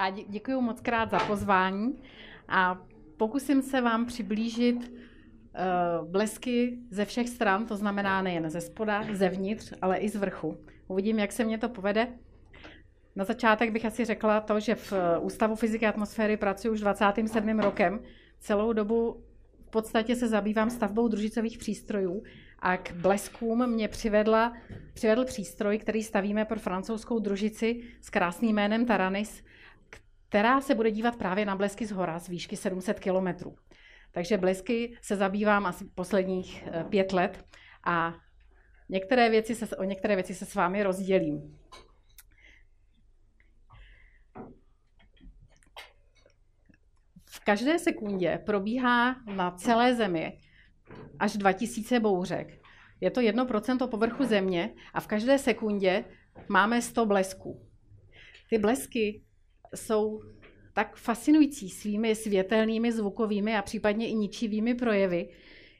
a děkuji moc krát za pozvání a pokusím se vám přiblížit uh, blesky ze všech stran, to znamená nejen ze spoda, zevnitř, ale i z vrchu. Uvidím, jak se mě to povede. Na začátek bych asi řekla to, že v eh, Ústavu fyziky atmosféry pracuji už 27. rokem. Celou dobu v podstatě se zabývám stavbou družicových přístrojů a k bleskům mě přivedla, přivedl přístroj, který stavíme pro francouzskou družici s krásným jménem Taranis, která se bude dívat právě na blesky z hora z výšky 700 km. Takže blesky se zabývám asi posledních eh, pět let a některé věci se, o některé věci se s vámi rozdělím. V každé sekundě probíhá na celé Zemi až 2000 bouřek. Je to 1% povrchu země a v každé sekundě máme 100 blesků. Ty blesky jsou tak fascinující svými světelnými, zvukovými a případně i ničivými projevy,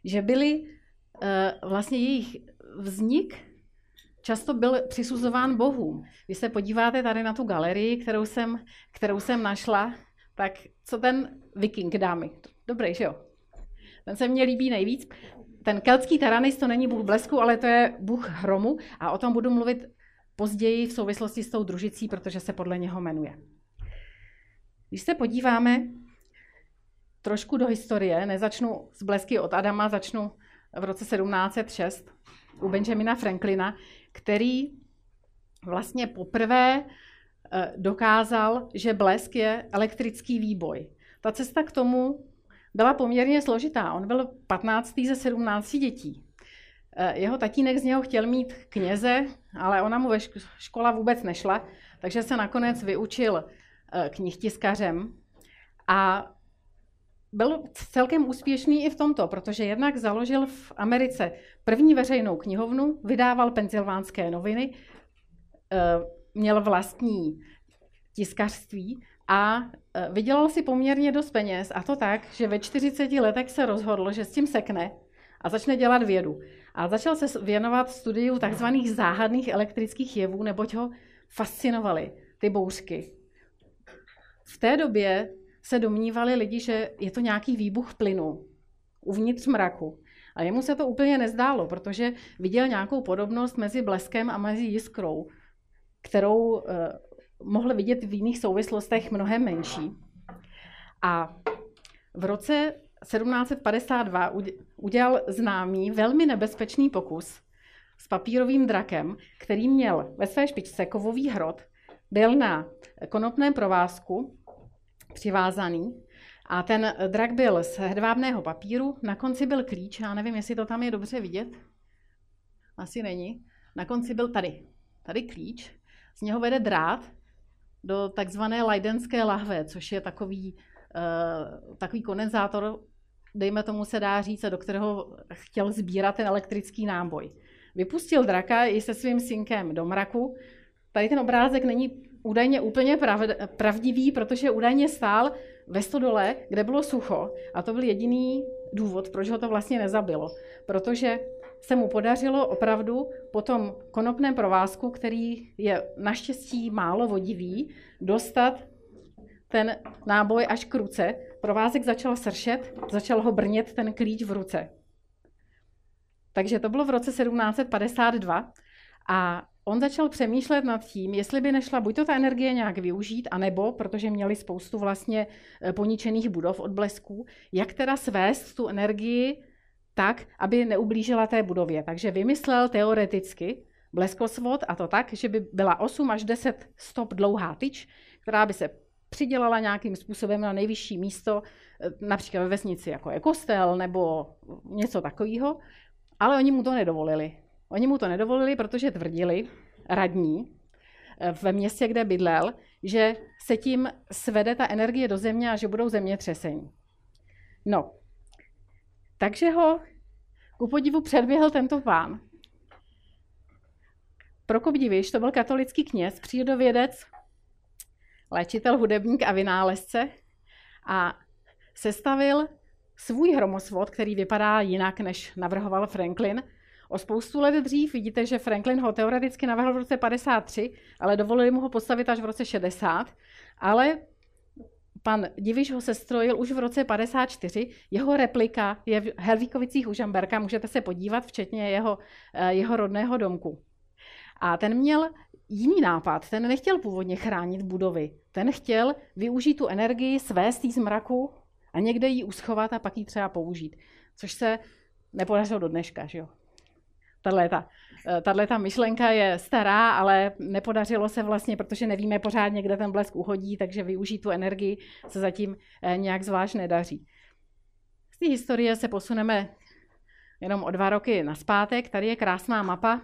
že byly eh, vlastně jejich vznik často byl přisuzován bohům. Když se podíváte tady na tu galerii, kterou jsem, kterou jsem našla, tak co ten viking dámy? Dobrý, že jo? Ten se mně líbí nejvíc. Ten keltský Taranis to není bůh blesku, ale to je bůh hromu a o tom budu mluvit později v souvislosti s tou družicí, protože se podle něho jmenuje. Když se podíváme trošku do historie, nezačnu z blesky od Adama, začnu v roce 1706 u Benjamina Franklina, který vlastně poprvé eh, dokázal, že blesk je elektrický výboj. Ta cesta k tomu byla poměrně složitá. On byl 15. ze 17 dětí. Eh, jeho tatínek z něho chtěl mít kněze, ale ona mu ve škola vůbec nešla, takže se nakonec vyučil knihtiskařem a byl celkem úspěšný i v tomto, protože jednak založil v Americe první veřejnou knihovnu, vydával penzylvánské noviny, eh, měl vlastní tiskařství a e, vydělal si poměrně dost peněz a to tak, že ve 40 letech se rozhodl, že s tím sekne a začne dělat vědu. A začal se věnovat studiu tzv. záhadných elektrických jevů, neboť ho fascinovaly ty bouřky. V té době se domnívali lidi, že je to nějaký výbuch plynu uvnitř mraku. A jemu se to úplně nezdálo, protože viděl nějakou podobnost mezi bleskem a mezi jiskrou, kterou e, mohl vidět v jiných souvislostech mnohem menší. A v roce 1752 udělal známý velmi nebezpečný pokus s papírovým drakem, který měl ve své špičce kovový hrot, byl na konopném provázku přivázaný a ten drak byl z hedvábného papíru, na konci byl klíč, já nevím, jestli to tam je dobře vidět, asi není. Na konci byl tady, tady klíč, z něho vede drát do takzvané Leidenské lahve, což je takový, uh, takový kondenzátor, dejme tomu se dá říct, do kterého chtěl sbírat ten elektrický náboj. Vypustil draka i se svým synkem do mraku. Tady ten obrázek není údajně úplně pravdivý, protože údajně stál ve stodole, kde bylo sucho. A to byl jediný důvod, proč ho to vlastně nezabilo. Protože se mu podařilo opravdu po tom konopném provázku, který je naštěstí málo vodivý, dostat ten náboj až k ruce. Provázek začal sršet, začal ho brnět ten klíč v ruce. Takže to bylo v roce 1752 a on začal přemýšlet nad tím, jestli by nešla buď to ta energie nějak využít, anebo, protože měli spoustu vlastně eh, poničených budov od blesků, jak teda svést tu energii tak, aby neublížila té budově. Takže vymyslel teoreticky bleskosvod a to tak, že by byla 8 až 10 stop dlouhá tyč, která by se přidělala nějakým způsobem na nejvyšší místo, eh, například ve vesnici, jako je kostel nebo něco takového, ale oni mu to nedovolili. Oni mu to nedovolili, protože tvrdili radní eh, ve městě, kde bydlel, že se tím svede ta energie do země a že budou zemětřesení. No, takže ho ku podivu předběhl tento pán. Prokop Diviš to byl katolický kněz, přírodovědec, léčitel, hudebník a vynálezce a sestavil svůj hromosvod, který vypadá jinak, než navrhoval Franklin. O spoustu let dřív vidíte, že Franklin ho teoreticky navrhl v roce 53, ale dovolili mu ho postavit až v roce 60 ale pan Diviš ho sestrojil už v roce 54. Jeho replika je v Helvíkovicích u Žamberka, můžete se podívat, včetně jeho, eh, jeho rodného domku. A ten měl jiný nápad. Ten nechtěl původně chránit budovy. Ten chtěl využít tu energii, svést z mraku a někde ji uschovat a pak ji třeba použít. Což se nepodařilo do dneška, že jo? Eh, tahle ta myšlenka je stará, ale nepodařilo se vlastně, protože nevíme pořádně, kde ten blesk uhodí, takže využít tu energii se zatím eh, nějak zvlášť nedaří. Z té historie se posuneme jenom o dva roky naspátek. Tady je krásná mapa,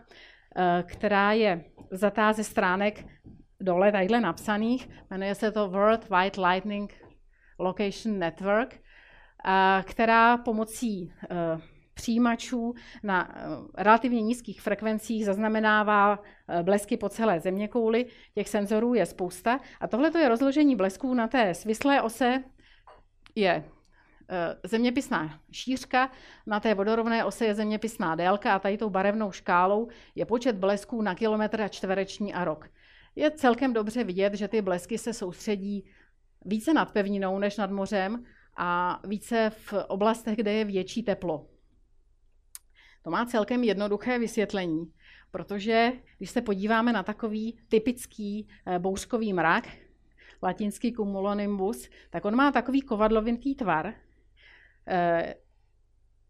eh, která je vzatá ze stránek dole tadyhle napsaných. Jmenuje se to World Wide Lightning Location Network, která pomocí přijímačů na eh, relativně nízkých frekvencích zaznamenává eh, blesky po celé zeměkouli. Těch senzorů je spousta. A tohle je rozložení blesků na té svislé ose je eh, zeměpisná šířka, na té vodorovné ose je zeměpisná délka a tady tou barevnou škálou je počet blesků na kilometr a čtvereční a rok. Je celkem dobře vidět, že ty blesky se soustředí více nad pevninou než nad mořem a více v oblastech, kde je větší teplo. To má celkem jednoduché vysvětlení, protože když se podíváme na takový typický eh, bouřkový mrak, latinský cumulonimbus, tak on má takový kovadlovitý tvar. Eh,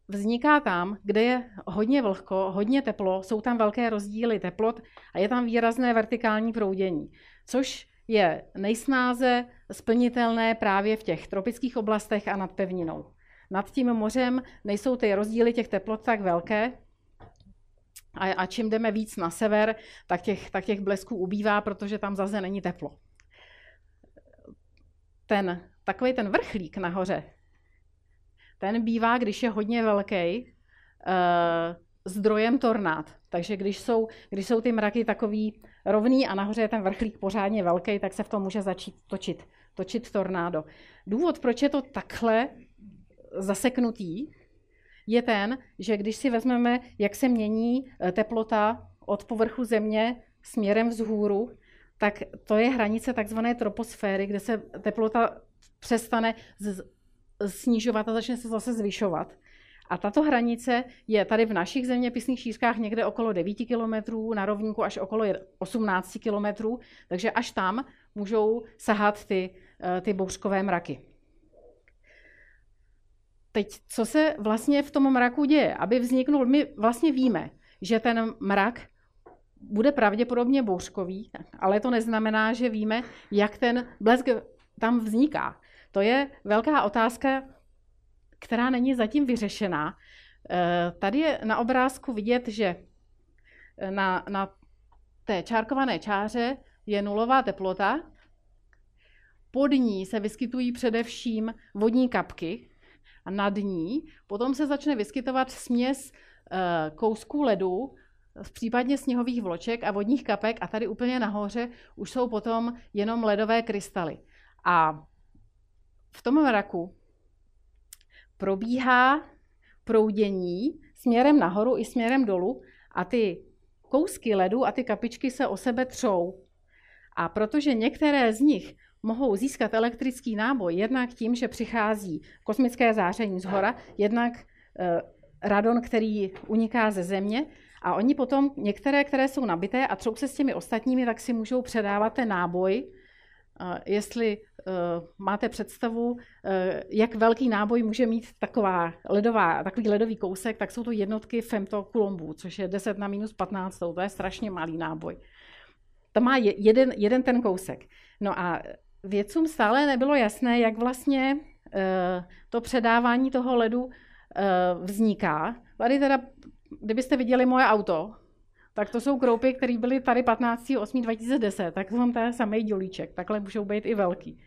vzniká tam, kde je hodně vlhko, hodně teplo, jsou tam velké rozdíly teplot a je tam výrazné vertikální proudění, což je nejsnáze splnitelné právě v těch tropických oblastech a nad pevninou nad tím mořem nejsou ty rozdíly těch teplot tak velké, a, a čím jdeme víc na sever, tak těch, tak těch blesků ubývá, protože tam zase není teplo. Ten, takový ten vrchlík nahoře, ten bývá, když je hodně velký, uh, zdrojem tornád. Takže když jsou, když jsou ty mraky takový rovný a nahoře je ten vrchlík pořádně velký, tak se v tom může začít točit, točit tornádo. Důvod, proč je to takhle zaseknutý, je ten, že když si vezmeme, jak se mění eh, teplota od povrchu země směrem vzhůru, tak to je hranice takzvané troposféry, kde se teplota přestane snižovat a začne se zase zvyšovat. A tato hranice je tady v našich zeměpisných šířkách někde okolo 9 km, na rovníku až okolo 18 km, takže až tam můžou sahat ty, eh, ty bouřkové mraky. Teď, co se vlastně v tom mraku děje? Aby vzniknul, my vlastně víme, že ten mrak bude pravděpodobně bouřkový, ale to neznamená, že víme, jak ten blesk tam vzniká. To je velká otázka, která není zatím vyřešená. Eh, tady je na obrázku vidět, že na, na té čárkované čáře je nulová teplota. Pod ní se vyskytují především vodní kapky, a nad ní potom se začne vyskytovat směs eh, kousků ledu, případně sněhových vloček a vodních kapek a tady úplně nahoře už jsou potom jenom ledové krystaly. A v tom mraku probíhá proudění směrem nahoru i směrem dolů a ty kousky ledu a ty kapičky se o sebe třou. A protože některé z nich mohou získat elektrický náboj jednak tím, že přichází kosmické záření z hora, jednak eh, radon, který uniká ze země a oni potom, některé, které jsou nabité a třou se s těmi ostatními, tak si můžou předávat ten náboj. Eh, jestli eh, máte představu, jak velký náboj může mít taková ledová, takový ledový kousek, tak jsou to jednotky femtokulombů, což je 10 na minus 15, to je strašně malý náboj. To má jeden, jeden ten kousek. No a vědcům stále nebylo jasné, jak vlastně eh, to předávání toho ledu eh, vzniká. Tady teda, kdybyste viděli moje auto, tak to jsou kroupy, které byly tady 15.8.2010, tak to mám ten samý dělíček, takhle můžou být i velký.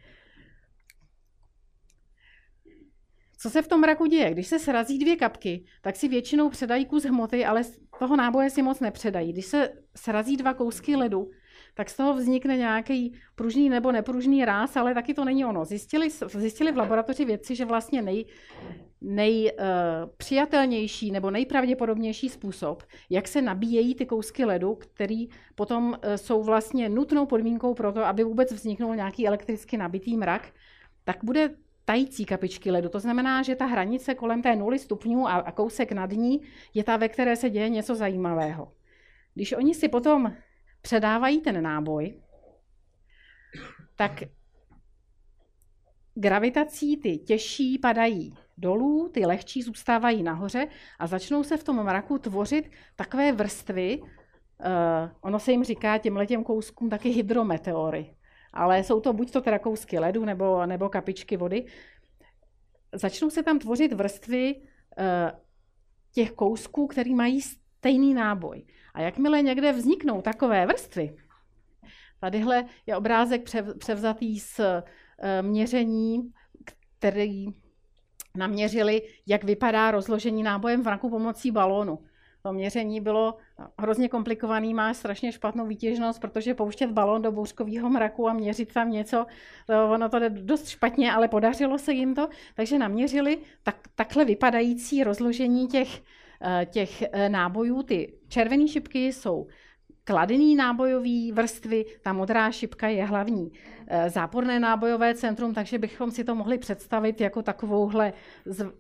Co se v tom mraku děje? Když se srazí dvě kapky, tak si většinou předají kus hmoty, ale toho náboje si moc nepředají. Když se srazí dva kousky ledu, tak z toho vznikne nějaký pružný nebo nepružný ráz, ale taky to není ono. Zjistili, zjistili v laboratoři vědci, že vlastně nej, nejpřijatelnější uh, nebo nejpravděpodobnější způsob, jak se nabíjejí ty kousky ledu, který potom uh, jsou vlastně nutnou podmínkou pro to, aby vůbec vzniknul nějaký elektricky nabitý mrak, tak bude tající kapičky ledu. To znamená, že ta hranice kolem té nuly stupňů a, a kousek nad ní je ta, ve které se děje něco zajímavého. Když oni si potom předávají ten náboj, tak gravitací ty těžší padají dolů, ty lehčí zůstávají nahoře a začnou se v tom mraku tvořit takové vrstvy, uh, ono se jim říká těmhletěm kouskům taky hydrometeory, ale jsou to buď to teda kousky ledu nebo, nebo kapičky vody. Začnou se tam tvořit vrstvy uh, těch kousků, které mají stejný náboj. A jakmile někde vzniknou takové vrstvy, tadyhle je obrázek převzatý z eh, měření, který naměřili, jak vypadá rozložení nábojem v raku pomocí balónu. To měření bylo hrozně komplikovaný, má strašně špatnou výtěžnost, protože pouštět balón do bouřkového mraku a měřit tam něco, to, ono to jde dost špatně, ale podařilo se jim to. Takže naměřili tak, takhle vypadající rozložení těch, těch eh, nábojů. Ty červené šipky jsou kladený nábojový vrstvy, ta modrá šipka je hlavní eh, záporné nábojové centrum, takže bychom si to mohli představit jako takovouhle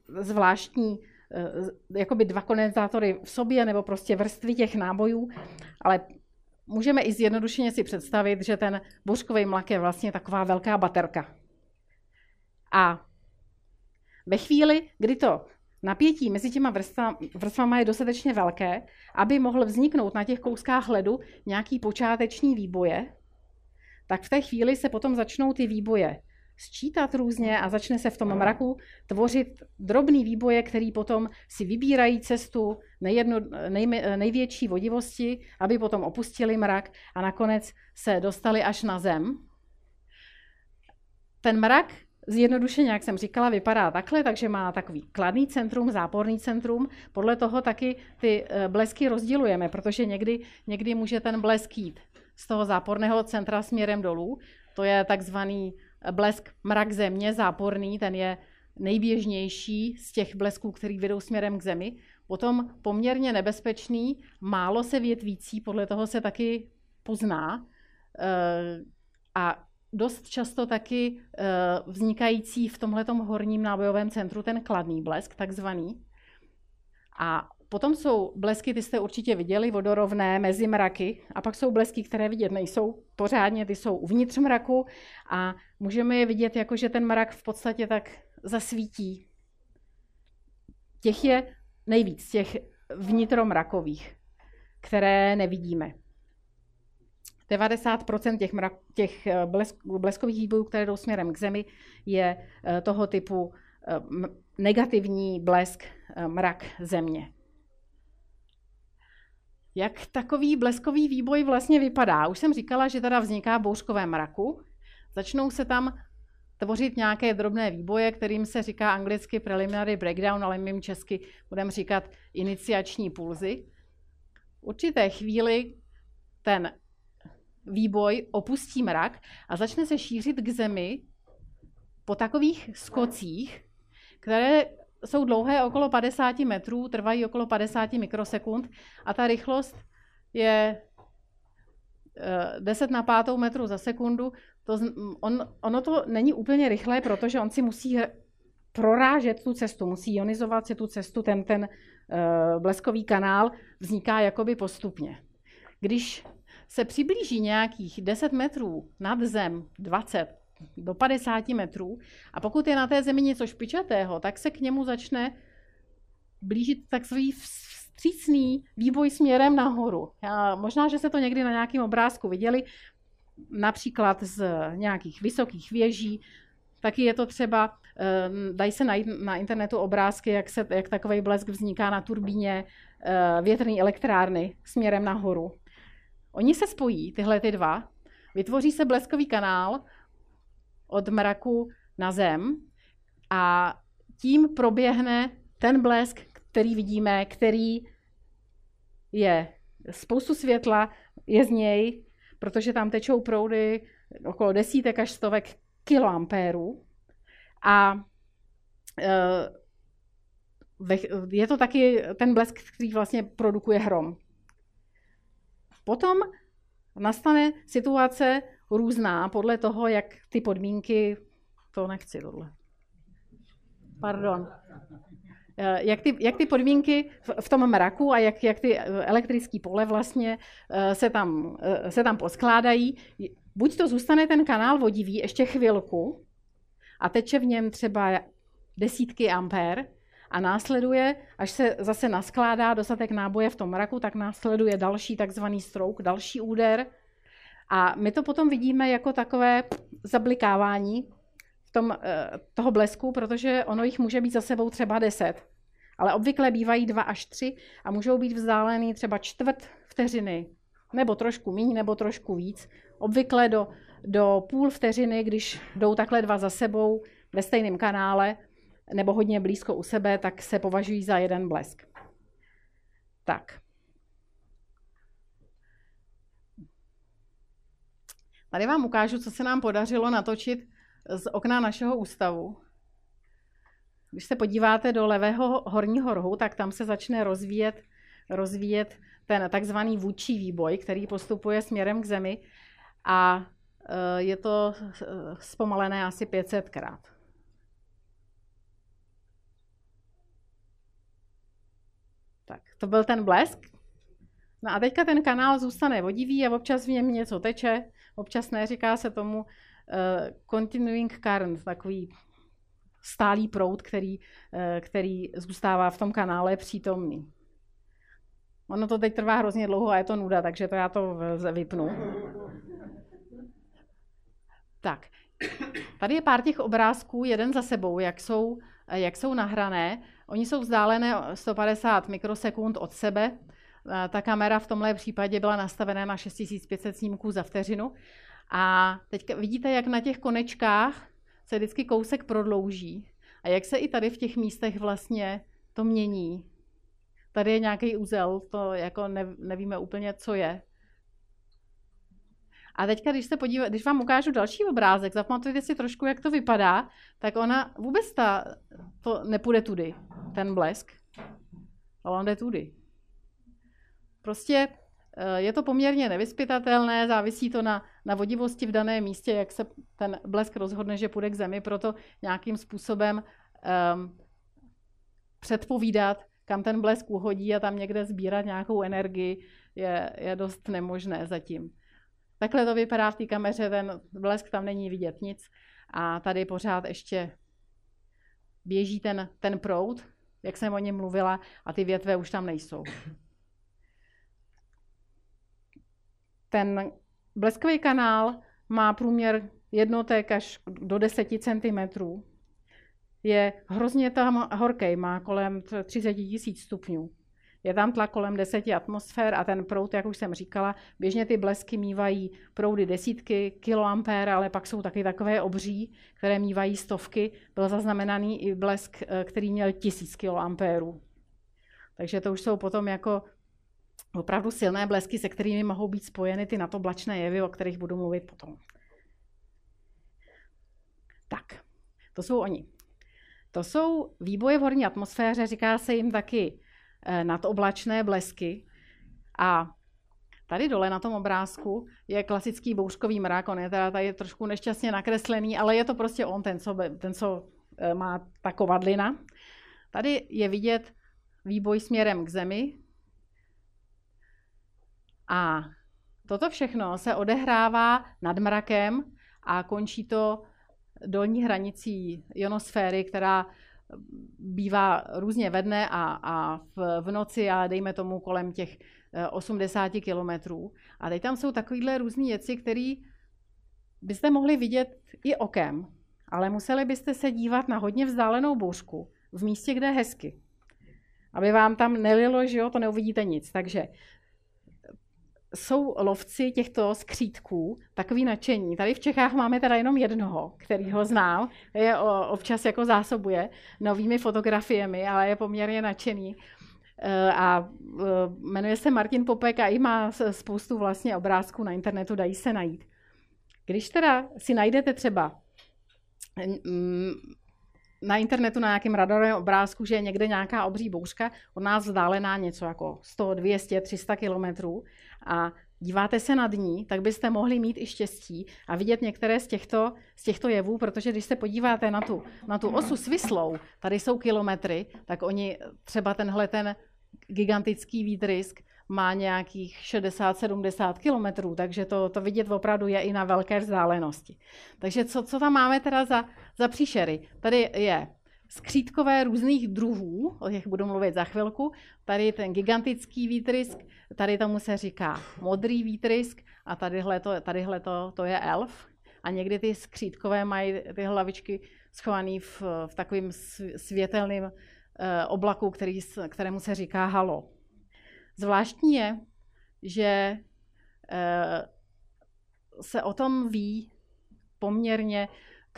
zvláštní eh, jakoby dva kondenzátory v sobě nebo prostě vrstvy těch nábojů, ale můžeme i zjednodušeně si představit, že ten božkový mlak je vlastně taková velká baterka. A ve chvíli, kdy to Napětí mezi těma vrstvama je dostatečně velké, aby mohl vzniknout na těch kouskách ledu nějaký počáteční výboje, tak v té chvíli se potom začnou ty výboje sčítat různě a začne se v tom mraku tvořit drobný výboje, který potom si vybírají cestu nejedno, nej, největší vodivosti, aby potom opustili mrak a nakonec se dostali až na zem. Ten mrak Zjednodušeně, jak jsem říkala, vypadá takhle, takže má takový kladný centrum, záporný centrum. Podle toho taky ty eh, blesky rozdělujeme, protože někdy, někdy může ten blesk jít z toho záporného centra směrem dolů. To je takzvaný blesk mrak země, záporný, ten je nejběžnější z těch blesků, který vedou směrem k zemi. Potom poměrně nebezpečný, málo se větvící, podle toho se taky pozná. Eh, a dost často taky eh, vznikající v tomhletom horním nábojovém centru ten kladný blesk, takzvaný. A potom jsou blesky, ty jste určitě viděli, vodorovné mezi mraky. A pak jsou blesky, které vidět nejsou pořádně, ty jsou uvnitř mraku a můžeme je vidět jako, že ten mrak v podstatě tak zasvítí. Těch je nejvíc, těch vnitromrakových, které nevidíme. 90% těch, mrak, těch eh, blesk, bleskových výbojů, které jdou směrem k Zemi, je eh, toho typu eh, negativní blesk mrak Země. Jak takový bleskový výboj vlastně vypadá? Už jsem říkala, že teda vzniká bouřkové mraku. Začnou se tam tvořit nějaké drobné výboje, kterým se říká anglicky preliminary breakdown, ale my česky budeme říkat iniciační pulzy. V určité chvíli ten výboj opustí mrak a začne se šířit k zemi po takových skocích, které jsou dlouhé okolo 50 metrů, trvají okolo 50 mikrosekund a ta rychlost je 10 eh, na pátou metru za sekundu. To, on, ono to není úplně rychlé, protože on si musí prorážet tu cestu, musí ionizovat si tu cestu, ten, ten uh, bleskový kanál vzniká jakoby postupně. Když se přiblíží nějakých 10 metrů nad zem, 20 do 50 metrů, a pokud je na té zemi něco špičatého, tak se k němu začne blížit takový vstřícný výboj směrem nahoru. Já, možná, že se to někdy na nějakém obrázku viděli, například z nějakých vysokých věží, Taky je to třeba, ehm, dají se najít na internetu obrázky, jak, se, jak takový blesk vzniká na turbíně eh, větrné elektrárny směrem nahoru. Oni se spojí, tyhle ty dva, vytvoří se bleskový kanál od mraku na zem a tím proběhne ten blesk, který vidíme, který je spoustu světla, je z něj, protože tam tečou proudy okolo desítek až stovek kiloampérů. A eh, je to taky ten blesk, který vlastně produkuje hrom. Potom nastane situace různá podle toho, jak ty podmínky, to nechci tohle. Pardon. Eh, jak ty, jak ty podmínky v tom mraku a jak, jak ty elektrické pole vlastně eh, se tam, eh, se tam poskládají. Buď to zůstane ten kanál vodivý ještě chvilku a teče v něm třeba desítky ampér, a následuje, až se zase naskládá dostatek náboje v tom mraku, tak následuje další takzvaný strouk, další úder. A my to potom vidíme jako takové zablikávání v tom, eh, toho blesku, protože ono jich může být za sebou třeba deset. Ale obvykle bývají dva až tři a můžou být vzdálený třeba čtvrt vteřiny, nebo trošku méně, nebo trošku víc. Obvykle do, do půl vteřiny, když jdou takhle dva za sebou ve stejném kanále, nebo hodně blízko u sebe, tak se považují za jeden blesk. Tak. Tady vám ukážu, co se nám podařilo natočit z okna našeho ústavu. Když se podíváte do levého horního rohu, tak tam se začne rozvíjet, rozvíjet ten takzvaný vůči výboj, který postupuje směrem k zemi a e, je to e, zpomalené asi 500 krát. Tak to byl ten blesk. No a teďka ten kanál zůstane vodivý a občas v něm něco teče, občas ne, říká se tomu uh, continuing current, takový stálý proud, který, uh, který zůstává v tom kanále přítomný. Ono to teď trvá hrozně dlouho a je to nuda, takže to já to vypnu. Tak, tady je pár těch obrázků, jeden za sebou, jak jsou, jak jsou nahrané. Oni jsou vzdálené 150 mikrosekund od sebe. Ta kamera v tomhle případě byla nastavená na 6500 snímků za vteřinu. A teď vidíte, jak na těch konečkách se vždycky kousek prodlouží a jak se i tady v těch místech vlastně to mění. Tady je nějaký úzel, to jako nevíme úplně, co je. A teďka, když se podívá, když vám ukážu další obrázek, zapamatujte si trošku, jak to vypadá, tak ona vůbec ta, to nepůjde tudy, ten blesk, ale on jde tudy. Prostě eh, je to poměrně nevyspytatelné, závisí to na, na vodivosti v daném místě, jak se ten blesk rozhodne, že půjde k zemi, proto nějakým způsobem um, předpovídat, kam ten blesk uhodí a tam někde sbírat nějakou energii, je, je dost nemožné zatím. Takhle to vypadá v té kameře, ten blesk tam není vidět nic a tady pořád ještě běží ten, ten proud, jak jsem o něm mluvila, a ty větve už tam nejsou. Ten bleskový kanál má průměr jednotek až do 10 cm. Je hrozně tam horký, má kolem 30 tisíc stupňů. Je tam tlak kolem 10 atmosfér a ten proud, jak už jsem říkala, běžně ty blesky mývají proudy desítky kiloampér, ale pak jsou taky takové obří, které mývají stovky. Byl zaznamenaný i blesk, eh, který měl tisíc kiloampérů. Takže to už jsou potom jako opravdu silné blesky, se kterými mohou být spojeny ty natoblačné jevy, o kterých budu mluvit potom. Tak, to jsou oni. To jsou výboje v horní atmosféře, říká se jim taky nadoblačné blesky. A tady dole na tom obrázku je klasický bouřkový mrak, on je teda tady trošku nešťastně nakreslený, ale je to prostě on, ten, co, ten, co eh, má ta kovadlina. Tady je vidět výboj směrem k zemi. A toto všechno se odehrává nad mrakem a končí to dolní hranicí ionosféry, která bývá různě ve dne a, a v, v noci, ale dejme tomu kolem těch 80 eh, kilometrů. A teď tam jsou takovéhle různé věci, které byste mohli vidět i okem, ale museli byste se dívat na hodně vzdálenou bouřku v místě, kde je hezky. Aby vám tam nelilo, že jo, to neuvidíte nic. Takže jsou lovci těchto skřítků takový nadšení. Tady v Čechách máme teda jenom jednoho, který ho znám, je občas jako zásobuje novými fotografiemi, ale je poměrně nadšený. a jmenuje se Martin Popek a i má spoustu vlastně obrázků na internetu, dají se najít. Když teda si najdete třeba na internetu na nějakém radarovém obrázku, že je někde nějaká obří bouřka, od nás vzdálená něco jako 100, 200, 300 kilometrů a díváte se nad ní, tak byste mohli mít i štěstí a vidět některé z těchto, z těchto jevů, protože když se podíváte na tu, na tu osu svislou, tady jsou kilometry, tak oni třeba tenhle ten gigantický výtrysk má nějakých 60-70 kilometrů, takže to, to vidět opravdu je i na velké vzdálenosti. Takže co, co tam máme teda za, za příšery? Tady je skřítkové různých druhů, o těch budu mluvit za chvilku. Tady ten gigantický výtrysk, tady tomu se říká modrý výtrysk a tadyhle to, tadyhle to, to je elf. A někdy ty skřítkové mají ty hlavičky schované v, v takovém světelném uh, oblaku, který, kterému se říká halo. Zvláštní je, že uh, se o tom ví poměrně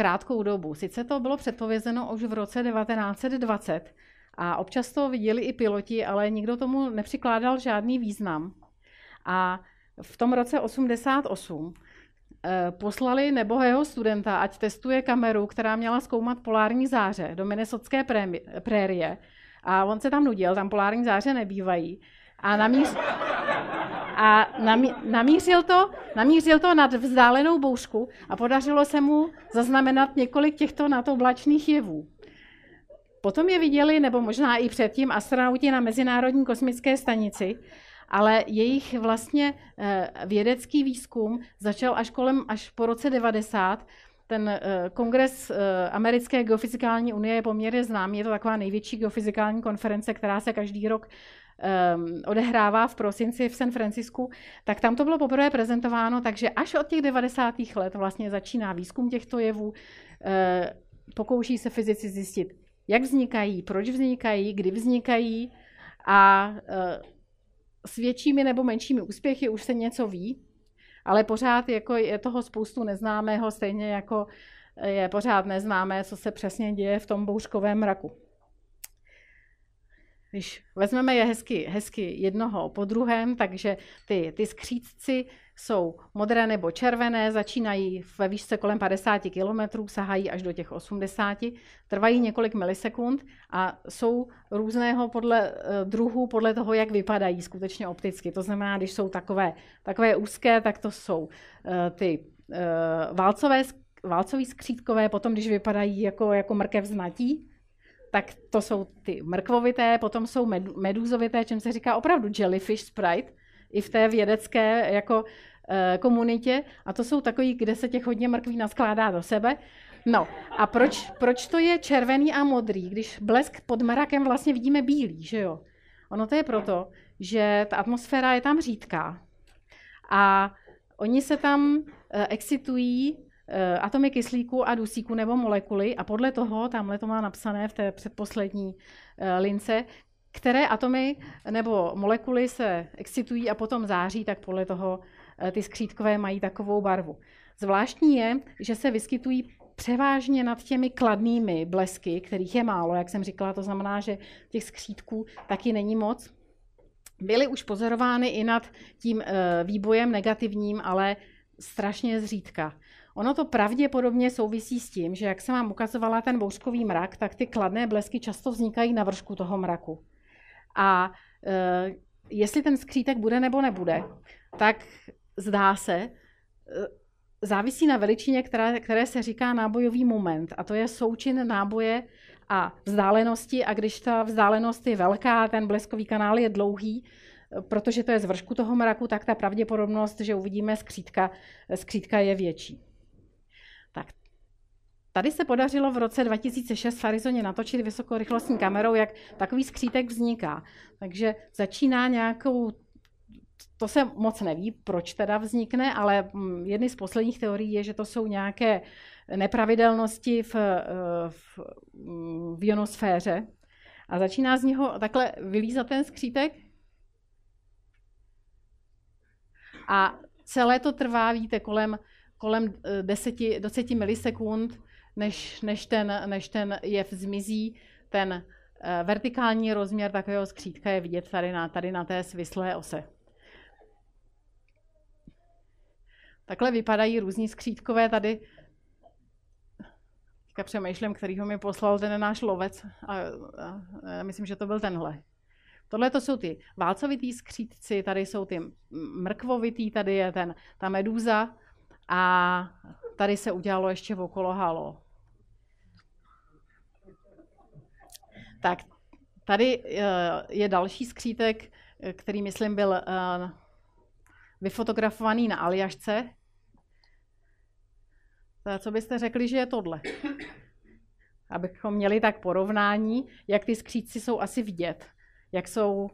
krátkou dobu. Sice to bylo předpovězeno už v roce 1920 a občas to viděli i piloti, ale nikdo tomu nepřikládal žádný význam. A v tom roce 88 eh, poslali nebohého studenta, ať testuje kameru, která měla zkoumat polární záře do Minnesotské prérie. A on se tam nudil, tam polární záře nebývají. A namíř... A namí, namířil, to, namířil to nad vzdálenou bouřku a podařilo se mu zaznamenat několik těchto nadoblačných jevů. Potom je viděli, nebo možná i předtím, astronauti na Mezinárodní kosmické stanici, ale jejich vlastně eh, vědecký výzkum začal až kolem, až po roce 90. Ten eh, kongres eh, Americké geofyzikální unie je poměrně známý, je to taková největší geofyzikální konference, která se každý rok um, odehrává v prosinci v San Francisku, tak tam to bylo poprvé prezentováno, takže až od těch 90. let vlastně začíná výzkum těchto jevů, uh, pokouší se fyzici zjistit, jak vznikají, proč vznikají, kdy vznikají a uh, s většími nebo menšími úspěchy už se něco ví, ale pořád jako je toho spoustu neznámého, stejně jako je pořád neznámé, co se přesně děje v tom bouřkovém mraku. Když vezmeme je hezky, hezky jednoho po druhém, takže ty, ty skřídci jsou modré nebo červené, začínají ve výšce kolem 50 km, sahají až do těch 80, trvají několik milisekund a jsou různého podle eh, druhu, podle toho, jak vypadají skutečně opticky. To znamená, když jsou takové, takové úzké, tak to jsou uh, ty uh, válcové, válcový skřítkové, potom když vypadají jako, jako mrkev znatí, tak to jsou ty mrkvovité, potom jsou med, medúzovité, čem se říká opravdu jellyfish sprite, i v té vědecké jako e, komunitě. A to jsou takový, kde se těch hodně mrkví naskládá do sebe. No a proč, proč to je červený a modrý, když blesk pod mrakem vlastně vidíme bílý, že jo? Ono to je proto, že ta atmosféra je tam řídká a oni se tam e, excitují Eh, atomy kyslíku a dusíku nebo molekuly a podle toho, tamhle to má napsané v té předposlední eh, lince, které atomy nebo molekuly se excitují a potom září, tak podle toho eh, ty skřítkové mají takovou barvu. Zvláštní je, že se vyskytují převážně nad těmi kladnými blesky, kterých je málo, jak jsem říkala, to znamená, že těch skřítků taky není moc. Byly už pozorovány i nad tím výbojem negativním, ale strašně zřídka. Ono to pravděpodobně souvisí s tím, že jak jsem vám ukazovala ten bouřkový mrak, tak ty kladné blesky často vznikají na vršku toho mraku. A e, jestli ten skřítek bude nebo nebude, tak zdá se, e, závisí na veličině, která, které se říká nábojový moment. A to je součin náboje a vzdálenosti. A když ta vzdálenost je velká, ten bleskový kanál je dlouhý, protože to je z vršku toho mraku, tak ta pravděpodobnost, že uvidíme skřítka, skřítka je větší. Tak Tady se podařilo v roce 2006 v Arizoně natočit vysokorychlostní kamerou, jak takový skřítek vzniká. Takže začíná nějakou, to se moc neví, proč teda vznikne, ale mm, jedny z posledních teorií je, že to jsou nějaké nepravidelnosti v, v, v ionosféře. A začíná z něho takhle vylízat ten skřítek. A celé to trvá, víte, kolem kolem 10, eh, 10 milisekund, než, než, ten, než ten jev zmizí. Ten Eh, vertikální rozměr takového skřítka je vidět tady na, tady na té svislé ose. Takhle vypadají různí skřítkové tady. Teďka přemýšlím, kterýho mi poslal ten náš lovec. A, a, a myslím, že to byl tenhle. Tohle to jsou ty válcovitý skřítci, tady jsou ty mrkvovitý, tady je ten, ta medúza a tady se udělalo ještě okolo halo. Tak tady eh, je další skřítek, který myslím byl eh, vyfotografovaný na Aljašce. Co byste řekli, že je tohle? Abychom měli tak porovnání, jak ty skříci jsou asi vidět, jak jsou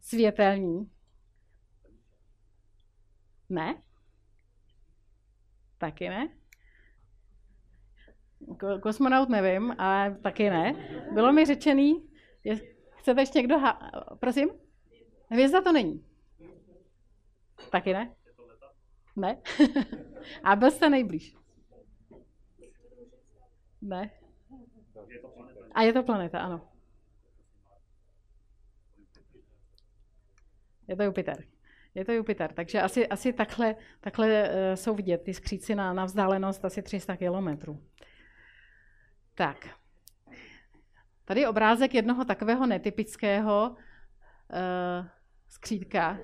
světelní. Ne? Taky ne? Kosmonaut nevím, ale taky ne. Bylo mi řečený, je, chcete ještě někdo, ha- prosím? Hvězda to není. Taky ne? Ne? A byl jste nejblíž. Ne. A je to planeta, ano. Je to Jupiter. Je to Jupiter, takže asi, asi takhle, takhle uh, jsou vidět ty skříci na, na vzdálenost asi 300 kilometrů. Tak. Tady je obrázek jednoho takového netypického uh, skřítka,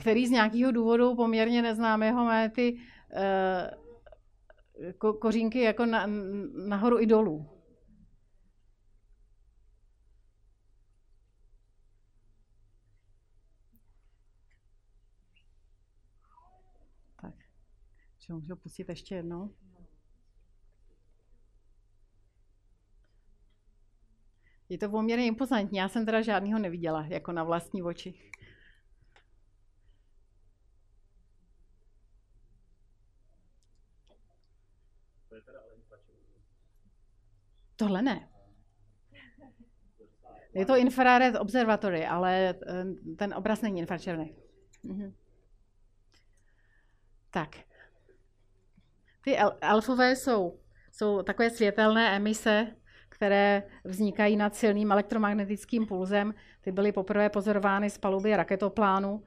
který z nějakého důvodu poměrně neznámého má ty uh, ko, kořínky jako na, nahoru i dolů. Tak, že můžu pustit ještě jednou. Je to poměrně impozantní. Já jsem teda žádného neviděla, jako na vlastní oči. Tohle ne. Je to infrared observatory, ale eh, ten obraz není infračerný. Mhm. Tak. Ty elfové jsou, jsou takové světelné emise, které vznikají nad silným elektromagnetickým pulzem. Ty byly poprvé pozorovány z paluby raketoplánu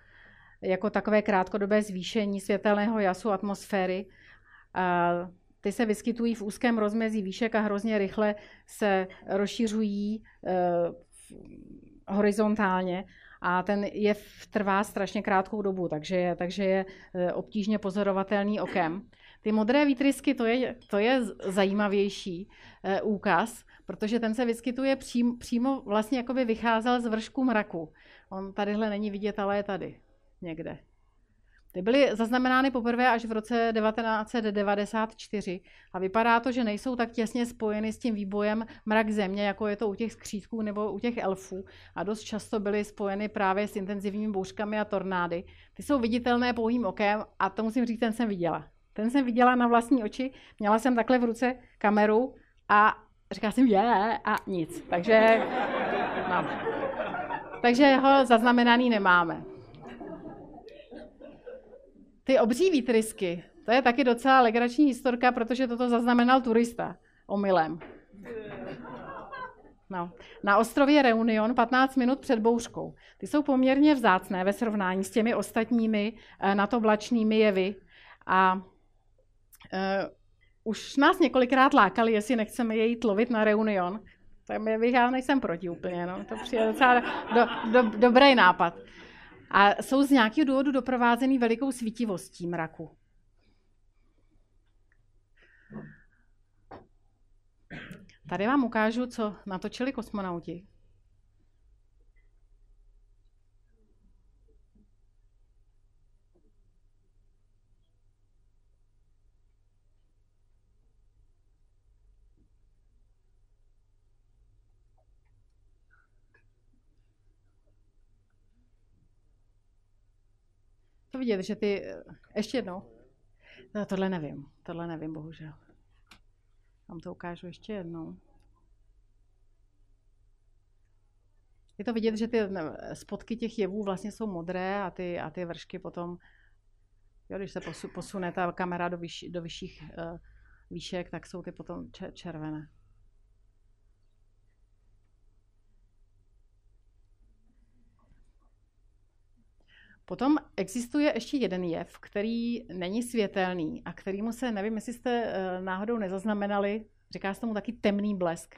jako takové krátkodobé zvýšení světelného jasu atmosféry. A ty se vyskytují v úzkém rozmezí výšek a hrozně rychle se rozšiřují eh, horizontálně a ten jev trvá strašně krátkou dobu, takže je, takže je eh, obtížně pozorovatelný okem. Ty modré výtrysky, to je, to je zajímavější eh, úkaz, protože ten se vyskytuje přím, přímo, vlastně jako by vycházel z vršku mraku. On tadyhle není vidět, ale je tady někde. Ty byly zaznamenány poprvé až v roce 1994 a vypadá to, že nejsou tak těsně spojeny s tím výbojem mrak země, jako je to u těch skřítků nebo u těch elfů a dost často byly spojeny právě s intenzivními bouřkami a tornády. Ty jsou viditelné pouhým okem a to musím říct, ten jsem viděla. Ten jsem viděla na vlastní oči, měla jsem takhle v ruce kameru a říkala jsem je a nic. Takže, no. Takže ho zaznamenaný nemáme. Ty obří výtrysky, to je taky docela legrační historka, protože toto zaznamenal turista omylem. No. Na ostrově Reunion 15 minut před bouřkou. Ty jsou poměrně vzácné ve srovnání s těmi ostatními eh, natoblačnými jevy. A už nás několikrát lákali, jestli nechceme je jít lovit na Reunion. Tak já nejsem proti úplně, no. to přijde docela do, do, dobrý nápad a jsou z nějakého důvodu doprovázený velikou svítivostí mraku. Tady vám ukážu, co natočili kosmonauti. Vidět, že ty... Ještě jednou. No, tohle nevím. Tohle nevím, bohužel. Vám to ukážu ještě jednou. Je to vidět, že ty spotky těch jevů vlastně jsou modré a ty, a ty vršky potom, jo, když se posune ta kamera do, vyš, do vyšších uh, výšek, tak jsou ty potom červené. Potom existuje ještě jeden jev, který není světelný a kterýmu se, nevím, jestli jste eh, náhodou nezaznamenali, říká se tomu taky temný blesk.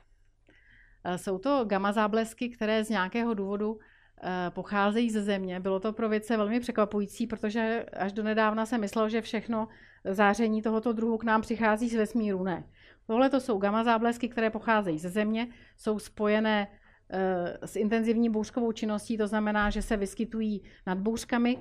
Eh, jsou to gamma záblesky, které z nějakého důvodu eh, pocházejí ze země. Bylo to pro vědce velmi překvapující, protože až do nedávna se myslelo, že všechno záření tohoto druhu k nám přichází z vesmíru. Ne. Tohle to jsou gamma záblesky, které pocházejí ze země, jsou spojené s intenzivní bouřkovou činností, to znamená, že se vyskytují nad bouřkami.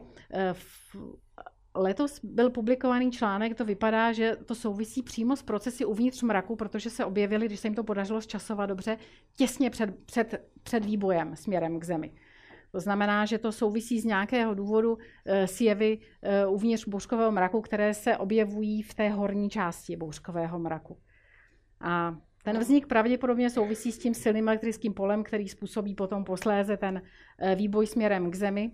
Letos byl publikovaný článek, to vypadá, že to souvisí přímo s procesy uvnitř mraku, protože se objevily, když se jim to podařilo zčasovat dobře, těsně před, před, před výbojem směrem k Zemi. To znamená, že to souvisí z nějakého důvodu e, s jevy uvnitř bouřkového mraku, které se objevují v té horní části bouřkového mraku. A ten vznik pravděpodobně souvisí s tím silným elektrickým polem, který způsobí potom posléze ten e, výboj směrem k Zemi.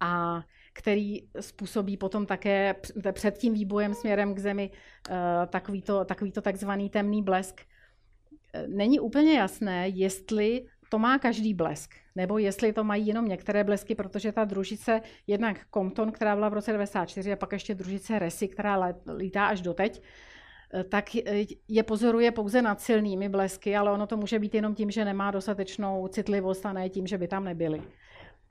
A který způsobí potom také před tím výbojem směrem k Zemi eh, takovýto, takovýto takzvaný temný blesk. Eh, není úplně jasné, jestli to má každý blesk, nebo jestli to mají jenom některé blesky, protože ta družice, jednak Compton, která byla v roce 94, a pak ještě družice Resi, která lítá až doteď, eh, tak je pozoruje pouze nad silnými blesky, ale ono to může být jenom tím, že nemá dostatečnou citlivost a ne tím, že by tam nebyly.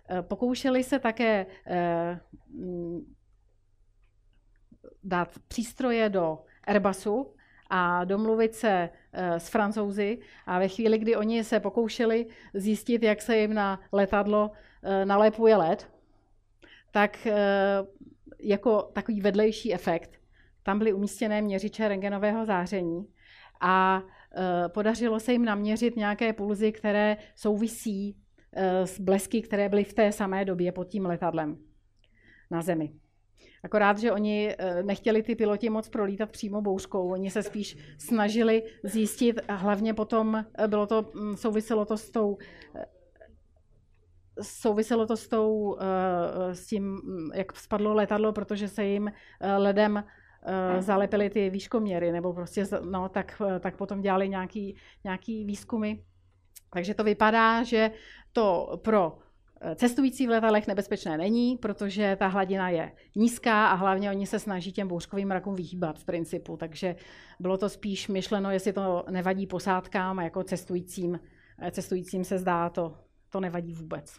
Eh, pokoušeli se také eh, mm, dát přístroje do Airbusu a domluvit se eh, s francouzi a ve chvíli, kdy oni se pokoušeli zjistit, jak se jim na letadlo nalepuje led, tak jako takový vedlejší efekt tam byly umístěné měřiče rengenového záření a podařilo se jim naměřit nějaké pulzy, které souvisí Eh, s blesky, které byly v té samé době pod tím letadlem na zemi. Akorát, že oni eh, nechtěli ty piloti moc prolítat přímo bouřkou, oni se spíš snažili zjistit, hlavně potom bylo to, mm, souviselo to s tou souviselo to s, tou, s tím, mm, jak spadlo letadlo, protože se jim ledem zalepily ty výškoměry, nebo prostě, no, tak, tak potom dělali nějaký, nějaký výzkumy. Takže to vypadá, že to pro eh, cestující v letadlech nebezpečné není, protože ta hladina je nízká a hlavně oni se snaží těm bouřkovým mrakům vyhýbat v principu. Takže bylo to spíš myšleno, jestli to nevadí posádkám a jako cestujícím, eh, cestujícím se zdá, to, to nevadí vůbec.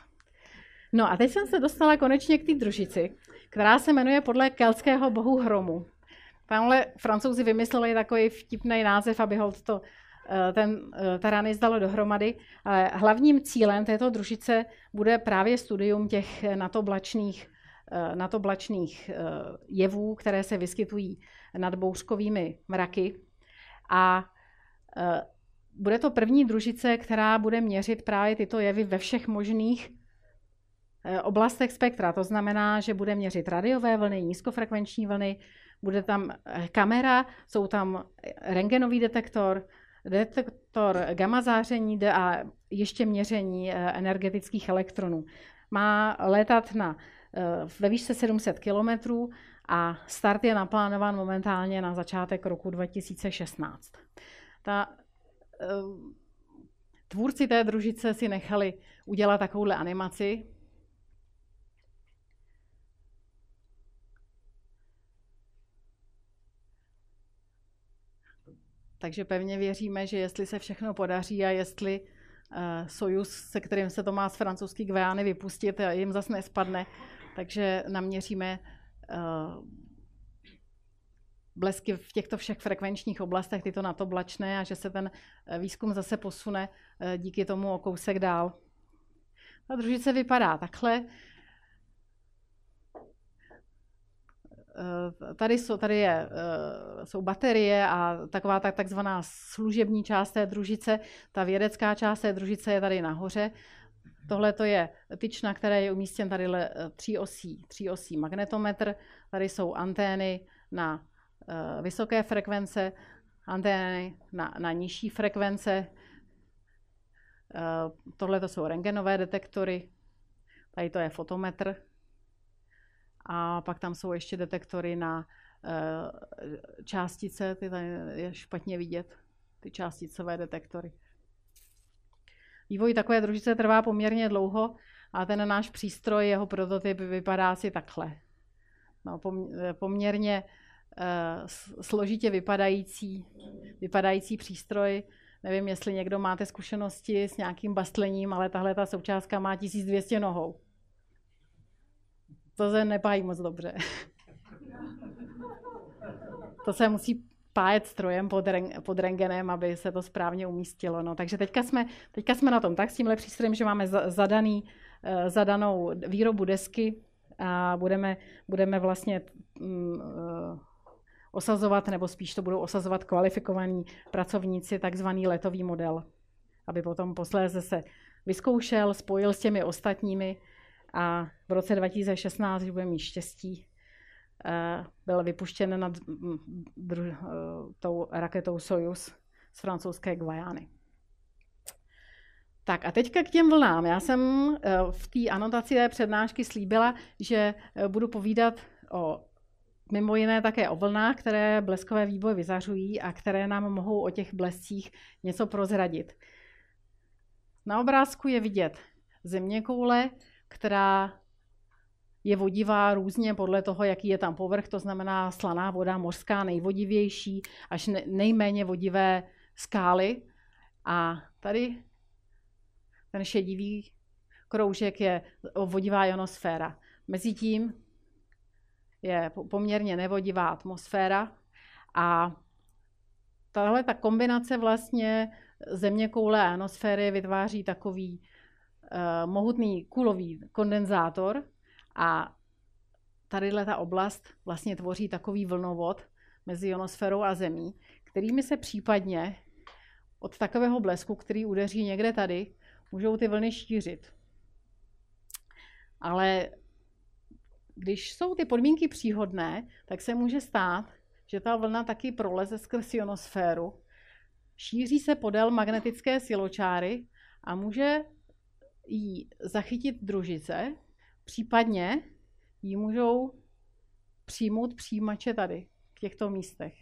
No a teď jsem se dostala konečně k té družici, která se jmenuje podle keltského bohu hromu. Tamhle francouzi vymysleli takový vtipný název, aby ho to Eh, ten eh, tarany zdalo dohromady. Ale hlavním cílem této družice bude právě studium těch natoblačných, eh, natoblačných jevů, které se vyskytují nad bouřkovými mraky. A bude to první družice, která bude měřit právě tyto jevy ve všech možných oblastech spektra. To znamená, že bude měřit radiové vlny, nízkofrekvenční vlny, bude tam kamera, jsou tam rengenový detektor, detektor gamma záření a ještě měření eh, energetických elektronů. Má letat na, eh, ve výšce 700 km a start je naplánován momentálně na začátek roku 2016. Ta, eh, tvůrci té družice si nechali udělat takovouhle animaci, Takže pevně věříme, že jestli se všechno podaří a jestli uh, Sojus, se kterým se to má z francouzský Gveány vypustit, jim zase nespadne, takže naměříme uh, blesky v těchto všech frekvenčních oblastech, tyto na to blačné a že se ten eh, výzkum zase posune díky tomu o kousek dál. Ta družice vypadá takhle. Eh, tady jsou, tady je, eh, jsou baterie a taková tak, takzvaná služební část té družice. Ta vědecká část té družice je tady nahoře. Tohle to je tyč, na které je umístěn tady tří osí, tří osí magnetometr. Tady jsou antény na eh, vysoké frekvence, antény na, na nižší frekvence. Tohle to jsou rengenové detektory. Tady to je fotometr, a pak tam jsou ještě detektory na eh, částice, ty tady je špatně vidět, ty částicové detektory. Vývoj takové družice trvá poměrně dlouho. a ten náš přístroj, jeho prototyp vypadá asi takhle. No, poměrně uh, složitě vypadající, vypadající přístroj. Nevím, jestli někdo máte zkušenosti s nějakým bastlením, ale tahle ta součástka má 1200 nohou. To se nepájí moc dobře. to se musí pájet strojem pod, ren, pod rengenem, aby se to správně umístilo. No, takže teďka jsme, teďka jsme na tom tak s tímhle přístrojem, že máme zadaný, eh, zadanou výrobu desky a budeme, budeme vlastně mm, eh, osazovat, nebo spíš to budou osazovat kvalifikovaní pracovníci, takzvaný letový model, aby potom posléze se vyzkoušel, spojil s těmi ostatními a v roce 2016, když budeme mít štěstí, eh, byl vypuštěn nad eh, tou raketou Soyuz z francouzské Guajány. Tak a teďka k těm vlnám. Já jsem eh, v té anotaci té přednášky slíbila, že budu povídat o mimo jiné také o vlnách, které bleskové výboje vyzařují a které nám mohou o těch blescích něco prozradit. Na obrázku je vidět země koule, která je vodivá různě podle toho, jaký je tam povrch, to znamená slaná voda, mořská, nejvodivější, až nejméně vodivé skály. A tady ten šedivý kroužek je vodivá ionosféra. Mezitím je poměrně nevodivá atmosféra a tahle ta kombinace vlastně země koule a ionosféry vytváří takový mohutný kulový kondenzátor a tadyhle ta oblast vlastně tvoří takový vlnovod mezi ionosférou a zemí, kterými se případně od takového blesku, který udeří někde tady, můžou ty vlny šířit. Ale když jsou ty podmínky příhodné, tak se může stát, že ta vlna taky proleze skrz ionosféru, šíří se podél magnetické siločáry a může jí zachytit družice, případně ji můžou přijmout přijímače tady, v těchto místech.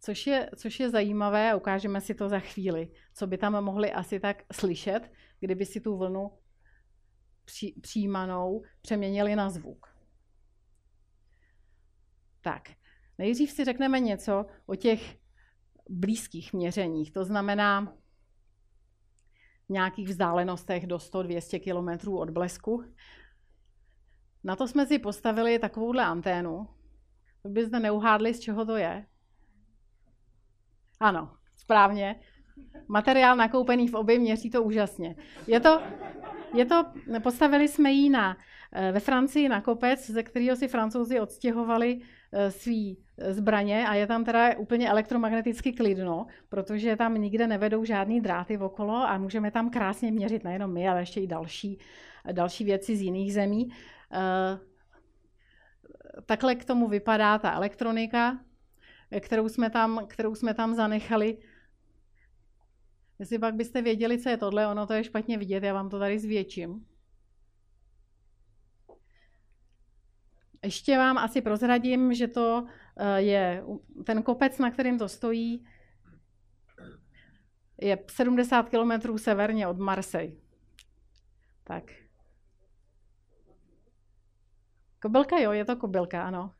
Což je, což je zajímavé a ukážeme si to za chvíli, co by tam mohli asi tak slyšet, kdyby si tu vlnu při, přijímanou přeměnili na zvuk. Tak, nejdřív si řekneme něco o těch blízkých měřeních, to znamená nějakých vzdálenostech do 100-200 km od blesku. Na to jsme si postavili takovouhle anténu. Vy byste neuhádli, z čeho to je? Ano, správně. Materiál nakoupený v obě měří to úžasně. Je to, je to, postavili jsme ji na, eh, ve Francii na kopec, ze kterého si francouzi odstěhovali svý zbraně a je tam teda úplně elektromagneticky klidno, protože tam nikde nevedou žádný dráty okolo a můžeme tam krásně měřit nejenom my, ale ještě i další, další věci z jiných zemí. Eh, takhle k tomu vypadá ta elektronika, kterou jsme tam, kterou jsme tam zanechali. Jestli pak byste věděli, co je tohle, ono to je špatně vidět, já vám to tady zvětším. Ještě vám asi prozradím, že to eh, je ten kopec, na kterým to stojí, je 70 km severně od Marseille. Tak. Kobylka, jo, je to kobylka, ano.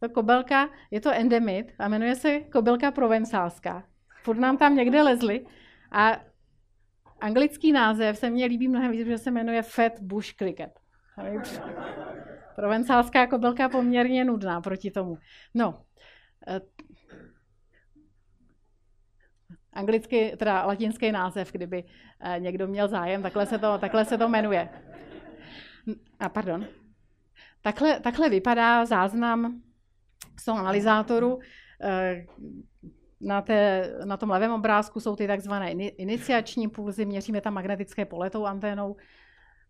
To kobylka, je to endemit a jmenuje se kobylka provencálská furt nám tam někde lezli a anglický název se mně líbí mnohem víc, že se jmenuje Fat Bush Cricket. Provencálská kobylka poměrně nudná proti tomu. No, eh, anglický, teda latinský název, kdyby eh, někdo měl zájem, takhle se to, takhle se to jmenuje. A pardon. Takhle, takhle vypadá záznam z toho analyzátoru, eh, na, té, na tom levém obrázku jsou ty takzvané iniciační pulzy, měříme tam magnetické pole tou anténou.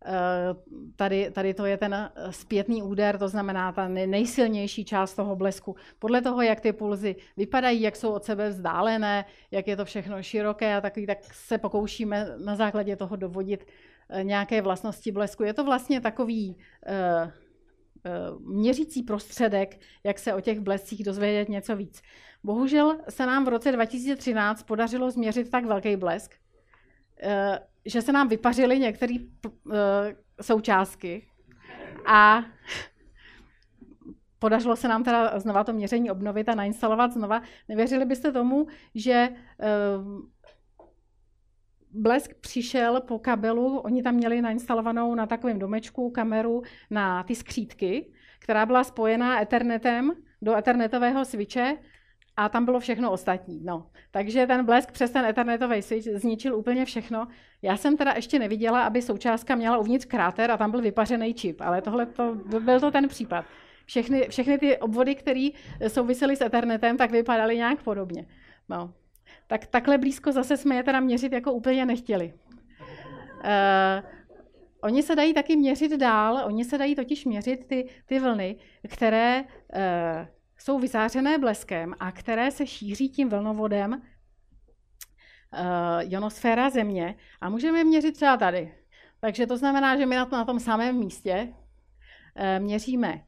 Eh, tady, tady to je ten zpětný úder, to znamená ta nejsilnější část toho blesku. Podle toho, jak ty pulzy vypadají, jak jsou od sebe vzdálené, jak je to všechno široké a takový, tak se pokoušíme na základě toho dovodit eh, nějaké vlastnosti blesku. Je to vlastně takový měřící prostředek, jak se o těch blescích dozvědět něco víc. Bohužel se nám v roce 2013 podařilo změřit tak velký blesk, eh, že se nám vypařily některé uh, součástky a podařilo se nám teda znova to měření obnovit a nainstalovat znova. Nevěřili byste tomu, že uh, Blesk přišel po kabelu, oni tam měli nainstalovanou na takovém domečku kameru na ty skřítky, která byla spojená Ethernetem do Ethernetového switche a tam bylo všechno ostatní. No. Takže ten blesk přes ten Ethernetový switch zničil úplně všechno. Já jsem teda ještě neviděla, aby součástka měla uvnitř kráter a tam byl vypařený čip, ale tohle to, byl to ten případ. Všechny, všechny ty obvody, které souvisely s Ethernetem, tak vypadaly nějak podobně. No. Tak takhle blízko zase jsme je teda měřit jako úplně nechtěli. Uh, oni se dají taky měřit dál, oni se dají totiž měřit ty, ty vlny, které uh, jsou vyzářené bleskem a které se šíří tím vlnovodem uh, ionosféra Země a můžeme je měřit třeba tady. Takže to znamená, že my na, to, na tom samém místě uh, měříme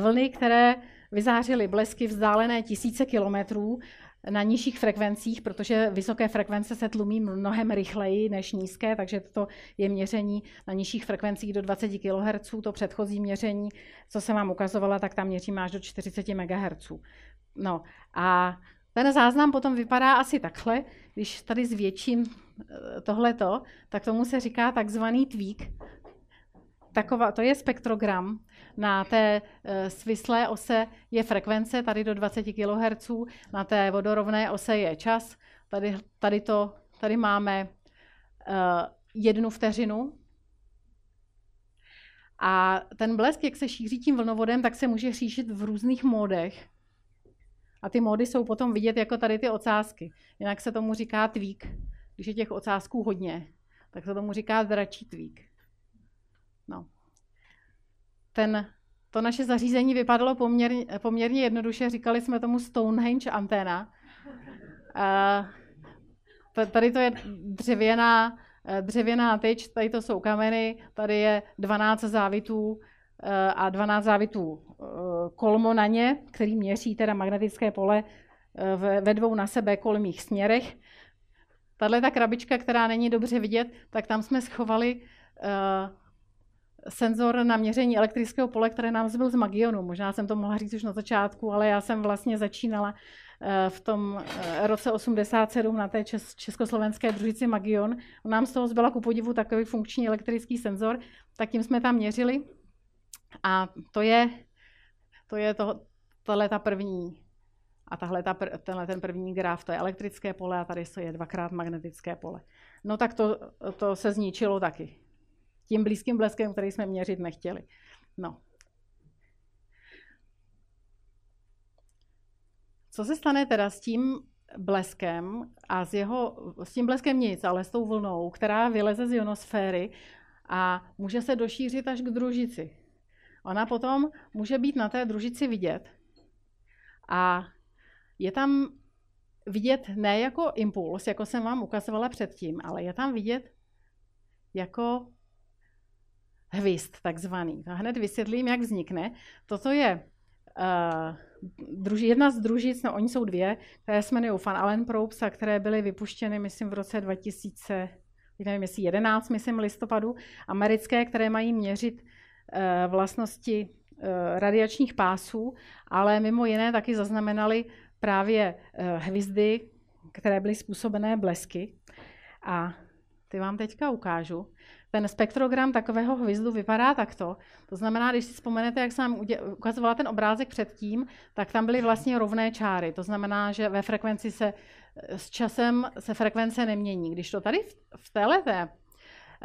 vlny, které vyzářily blesky vzdálené tisíce kilometrů na nižších frekvencích, protože vysoké frekvence se tlumí mnohem rychleji než nízké, takže to je měření na nižších frekvencích do 20 kHz. To předchozí měření, co jsem vám ukazovala, tak tam měříme až do 40 MHz. No a ten záznam potom vypadá asi takhle. Když tady zvětším eh, tohleto, tak tomu se říká takzvaný tweak. Taková, to je spektrogram, na té eh, svislé ose je frekvence, tady do 20 kHz, na té vodorovné ose je čas, tady, tady, to, tady máme uh, jednu vteřinu. A ten blesk, jak se šíří tím vlnovodem, tak se může šířit v různých módech. A ty módy jsou potom vidět jako tady ty ocásky. Jinak se tomu říká tweak. Když je těch ocásků hodně, tak se tomu říká dračí tweak. Ten, to naše zařízení vypadalo poměrně, poměrně jednoduše, říkali jsme tomu Stonehenge anténa. A tady to je dřevěná, dřevěná tyč, tady to jsou kameny, tady je 12 závitů eh, a 12 závitů eh, kolmo na ně, který měří teda magnetické pole eh, ve dvou na sebe kolmých směrech. Tahle ta krabička, která není dobře vidět, tak tam jsme schovali senzor na měření elektrického pole, které nám zbyl z Magionu. Možná jsem to mohla říct už na začátku, ale já jsem vlastně začínala eh, v tom eh, roce 87 na té československé družici Magion. Nám z toho zbyla ku podivu takový funkční elektrický senzor, tak tím jsme tam měřili. A to je, to je to, tohle ta první a tahle ta, tenhle ten první graf, to je elektrické pole a tady je dvakrát magnetické pole. No tak to, to se zničilo taky tím blízkým bleskem, který jsme měřit nechtěli. No. Co se stane teda s tím bleskem a s, jeho, s tím bleskem nic, ale s tou vlnou, která vyleze z ionosféry a může se došířit až k družici. Ona potom může být na té družici vidět. A je tam vidět ne jako impuls, jako jsem vám ukazovala předtím, ale je tam vidět jako hvizd takzvaný. A hned vysvětlím, jak vznikne. Toto je uh, druži, jedna z družic, no oni jsou dvě, které se jmenují Fan Allen Probes a které byly vypuštěny, myslím, v roce 2000, nevím, jestli 11, myslím, listopadu, americké, které mají měřit uh, vlastnosti uh, radiačních pásů, ale mimo jiné taky zaznamenali právě uh, hvizdy, které byly způsobené blesky. A ty vám teďka ukážu. Ten spektrogram takového hvizdu vypadá takto. To znamená, když si vzpomenete, jak jsem ukazovala ten obrázek předtím, tak tam byly vlastně rovné čáry. To znamená, že ve frekvenci se s časem se frekvence nemění. Když to tady v, v téhle,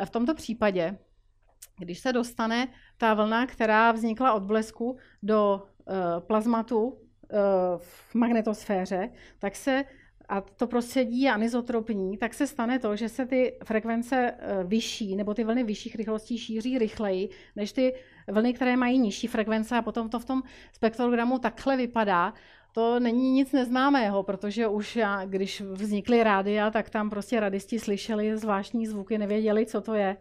v tomto případě, když se dostane ta vlna, která vznikla od blesku do uh, plazmatu uh, v magnetosféře, tak se a to prostředí je anizotropní, tak se stane to, že se ty frekvence eh, vyšší nebo ty vlny vyšších rychlostí šíří rychleji než ty vlny, které mají nižší frekvence a potom to v tom spektrogramu takhle vypadá. To není nic neznámého, protože už já, když vznikly rádia, tak tam prostě radisti slyšeli zvláštní zvuky, nevěděli, co to je.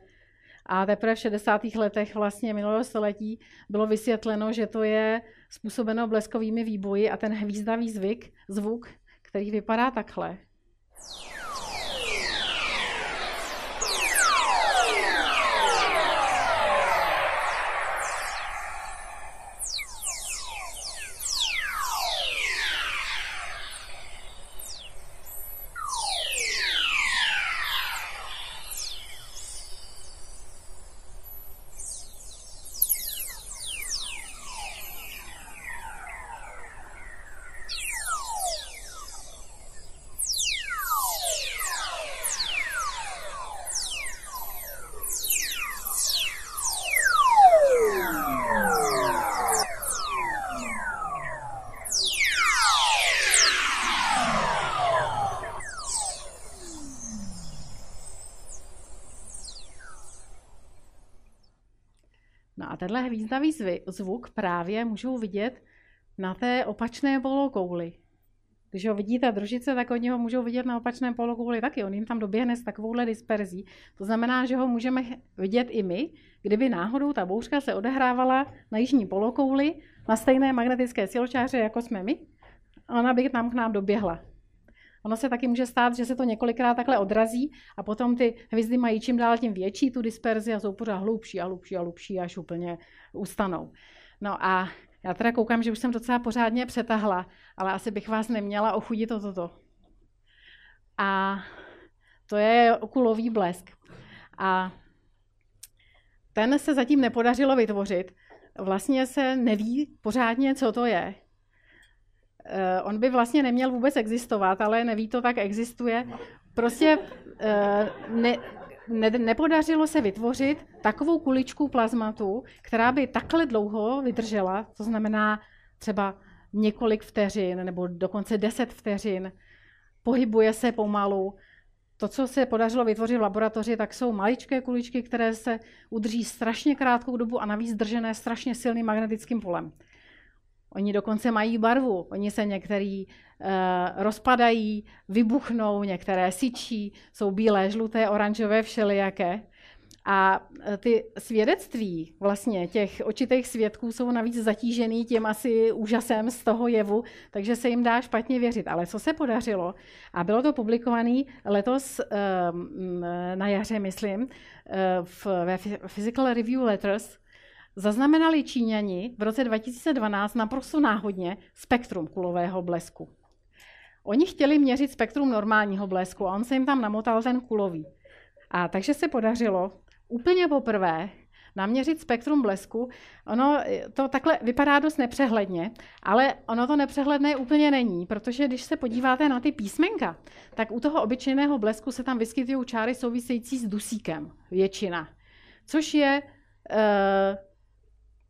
A teprve v 60. letech vlastně minulého století bylo vysvětleno, že to je způsobeno bleskovými výboji a ten hvízdavý zvyk, zvuk který vypadá takhle. Tenhle hvízdavý zvuk právě můžou vidět na té opačné polokouli. Když ho vidí ta družice, tak oni ho můžou vidět na opačném polokouli taky. On jim tam doběhne s takovouhle disperzí. To znamená, že ho můžeme vidět i my, kdyby náhodou ta bouřka se odehrávala na jižní polokouli na stejné magnetické siločáře, jako jsme my, ona by tam k nám doběhla. Ono se taky může stát, že se to několikrát takhle odrazí a potom ty hvězdy mají čím dál tím větší tu disperzi a jsou pořád hlubší a hlubší a hlubší, až úplně ustanou. No a já teda koukám, že už jsem docela pořádně přetahla, ale asi bych vás neměla ochudit o toto. A to je okulový blesk. A ten se zatím nepodařilo vytvořit. Vlastně se neví pořádně, co to je. Eh, on by vlastně neměl vůbec existovat, ale neví to, tak existuje. Prostě eh, ne, ne, nepodařilo se vytvořit takovou kuličku plazmatu, která by takhle dlouho vydržela, to znamená třeba několik vteřin nebo dokonce deset vteřin, pohybuje se pomalu. To, co se podařilo vytvořit v laboratoři, tak jsou maličké kuličky, které se udrží strašně krátkou dobu a navíc držené strašně silným magnetickým polem. Oni dokonce mají barvu. Oni se některý uh, rozpadají, vybuchnou, některé syčí, jsou bílé, žluté, oranžové, všelijaké. A eh, ty svědectví vlastně těch očitých svědků jsou navíc zatížený tím asi úžasem z toho jevu, takže se jim dá špatně věřit. Ale co se podařilo, a bylo to publikované letos um, na jaře, myslím, v, ve Physical Review Letters, zaznamenali Číňani v roce 2012 naprosto náhodně spektrum kulového blesku. Oni chtěli měřit spektrum normálního blesku a on se jim tam namotal ten kulový. A takže se podařilo úplně poprvé naměřit spektrum blesku. Ono to takhle vypadá dost nepřehledně, ale ono to nepřehledné úplně není, protože když se podíváte na ty písmenka, tak u toho obyčejného blesku se tam vyskytují čáry související s dusíkem, většina. Což je uh,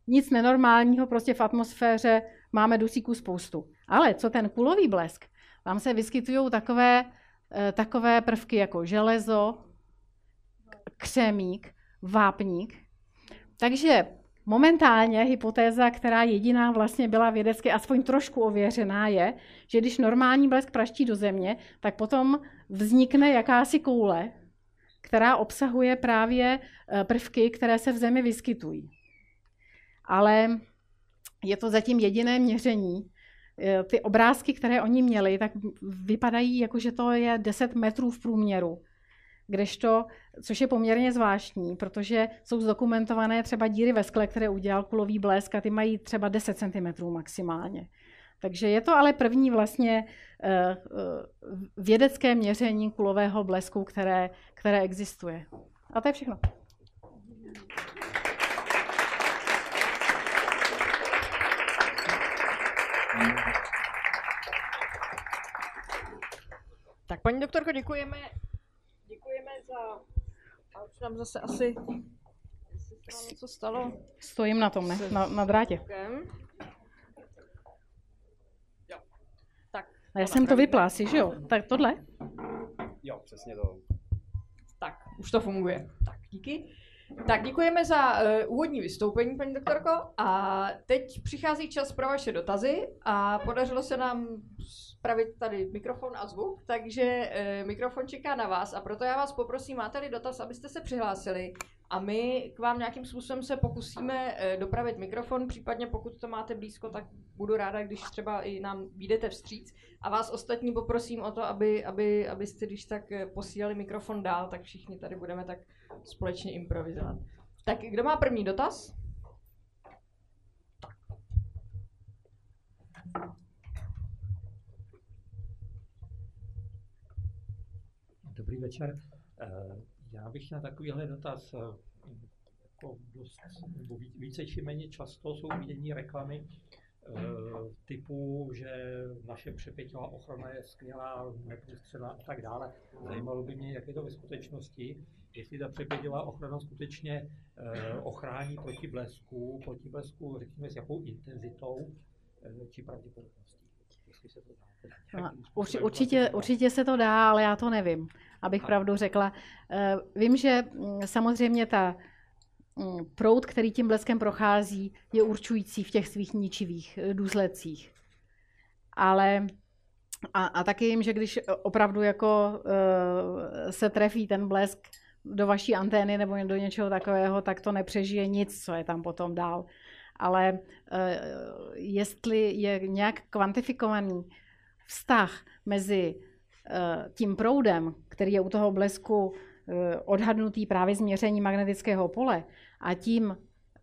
nic nenormálního, prostě v atmosféře máme dusíků spoustu. Ale co ten kulový blesk, tam se vyskytují takové, eh, takové prvky jako železo, křemík, vápník. Takže momentálně hypotéza, která jediná vlastně byla vědecky aspoň trošku ověřená, je, že když normální blesk praští do země, tak potom vznikne jakási koule, která obsahuje právě eh, prvky, které se v zemi vyskytují ale je to zatím jediné měření. E, ty obrázky, které oni měli, tak vypadají jako, že to je 10 metrů v průměru. Kdežto, což je poměrně zvláštní, protože jsou zdokumentované třeba díry ve skle, které udělal kulový blesk a ty mají třeba 10 cm maximálně. Takže je to ale první vlastně e, e, vědecké měření kulového blesku, které, které existuje. A to je všechno. Tak paní doktorko, děkujeme, děkujeme za... A už nám zase asi... Co stalo? Stojím na tom, ne? Na, na drátě. Tak. A já jsem to vypla že jo? Tak tohle? Jo, přesně to. Tak, už to funguje. Tak, díky. Tak děkujeme za uh, úvodní vystoupení, paní doktorko. A teď přichází čas pro vaše dotazy a podařilo se nám spravit tady mikrofon a zvuk, takže uh, mikrofon čeká na vás a proto já vás poprosím, máte-li dotaz, abyste se přihlásili a my k vám nějakým způsobem se pokusíme uh, dopravit mikrofon, případně pokud to máte blízko, tak budu ráda, když třeba i nám vyjdete vstříc. A vás ostatní poprosím o to, aby, aby, abyste když tak posílali mikrofon dál, tak všichni tady budeme tak společně improvizovat. Tak kdo má první dotaz? Dobrý večer. Já bych na takovýhle dotaz eh, jako dost, nebo více či méně často jsou vidění reklamy eh, typu, že naše přepěťová ochrana je skvělá, neprůstřelná a tak dále. Zajímalo by mě, jak je to ve skutečnosti jestli ta přepěťová ochrana skutečně eh, ochrání proti blesku, proti blesku, řekněme, s jakou intenzitou či pravděpodobností. Jestli se to dá. No, určitě, určitě se to dá, ale já to nevím, abych pravdu řekla. Eh, vím, že mm, samozřejmě ta mm, proud, který tím bleskem prochází, je určující v těch svých ničivých eh, důsledcích. Ale a, a taky jim, že když opravdu jako uh, se trefí ten blesk do vaší antény nebo do něčeho takového, tak to nepřežije nic, co je tam potom dál. Ale jestli je nějak kvantifikovaný vztah mezi uh, tím proudem, který je u toho blesku Eh, odhadnutý právě změření magnetického pole a tím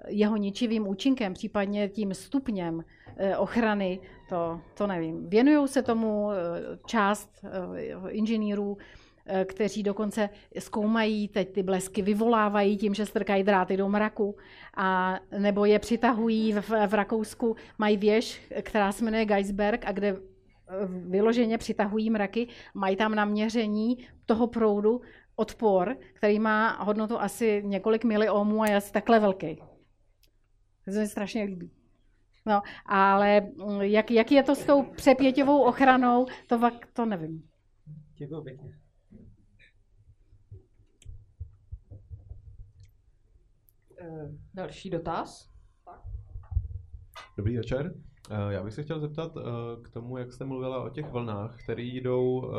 jeho ničivým účinkem, případně tím stupněm eh, ochrany, to, to nevím. Věnují se tomu eh, část inženýrů, kteří dokonce zkoumají teď ty blesky, vyvolávají tím, že strkají dráty do mraku, a nebo je přitahují v, v Rakousku, mají věž, která se jmenuje Geisberg a kde vyloženě přitahují mraky, mají tam naměření toho proudu odpor, který má hodnotu asi několik miliohmů a je asi takhle velký. To se mi strašně líbí. No, ale mm, jak, jak je to s tou přepěťovou ochranou, to, to nevím. Děkuji pěkně. Eh, další dotaz. Dobrý večer. Eh, já bych se chtěl zeptat eh, k tomu, jak jste mluvila o těch vlnách, které jdou eh,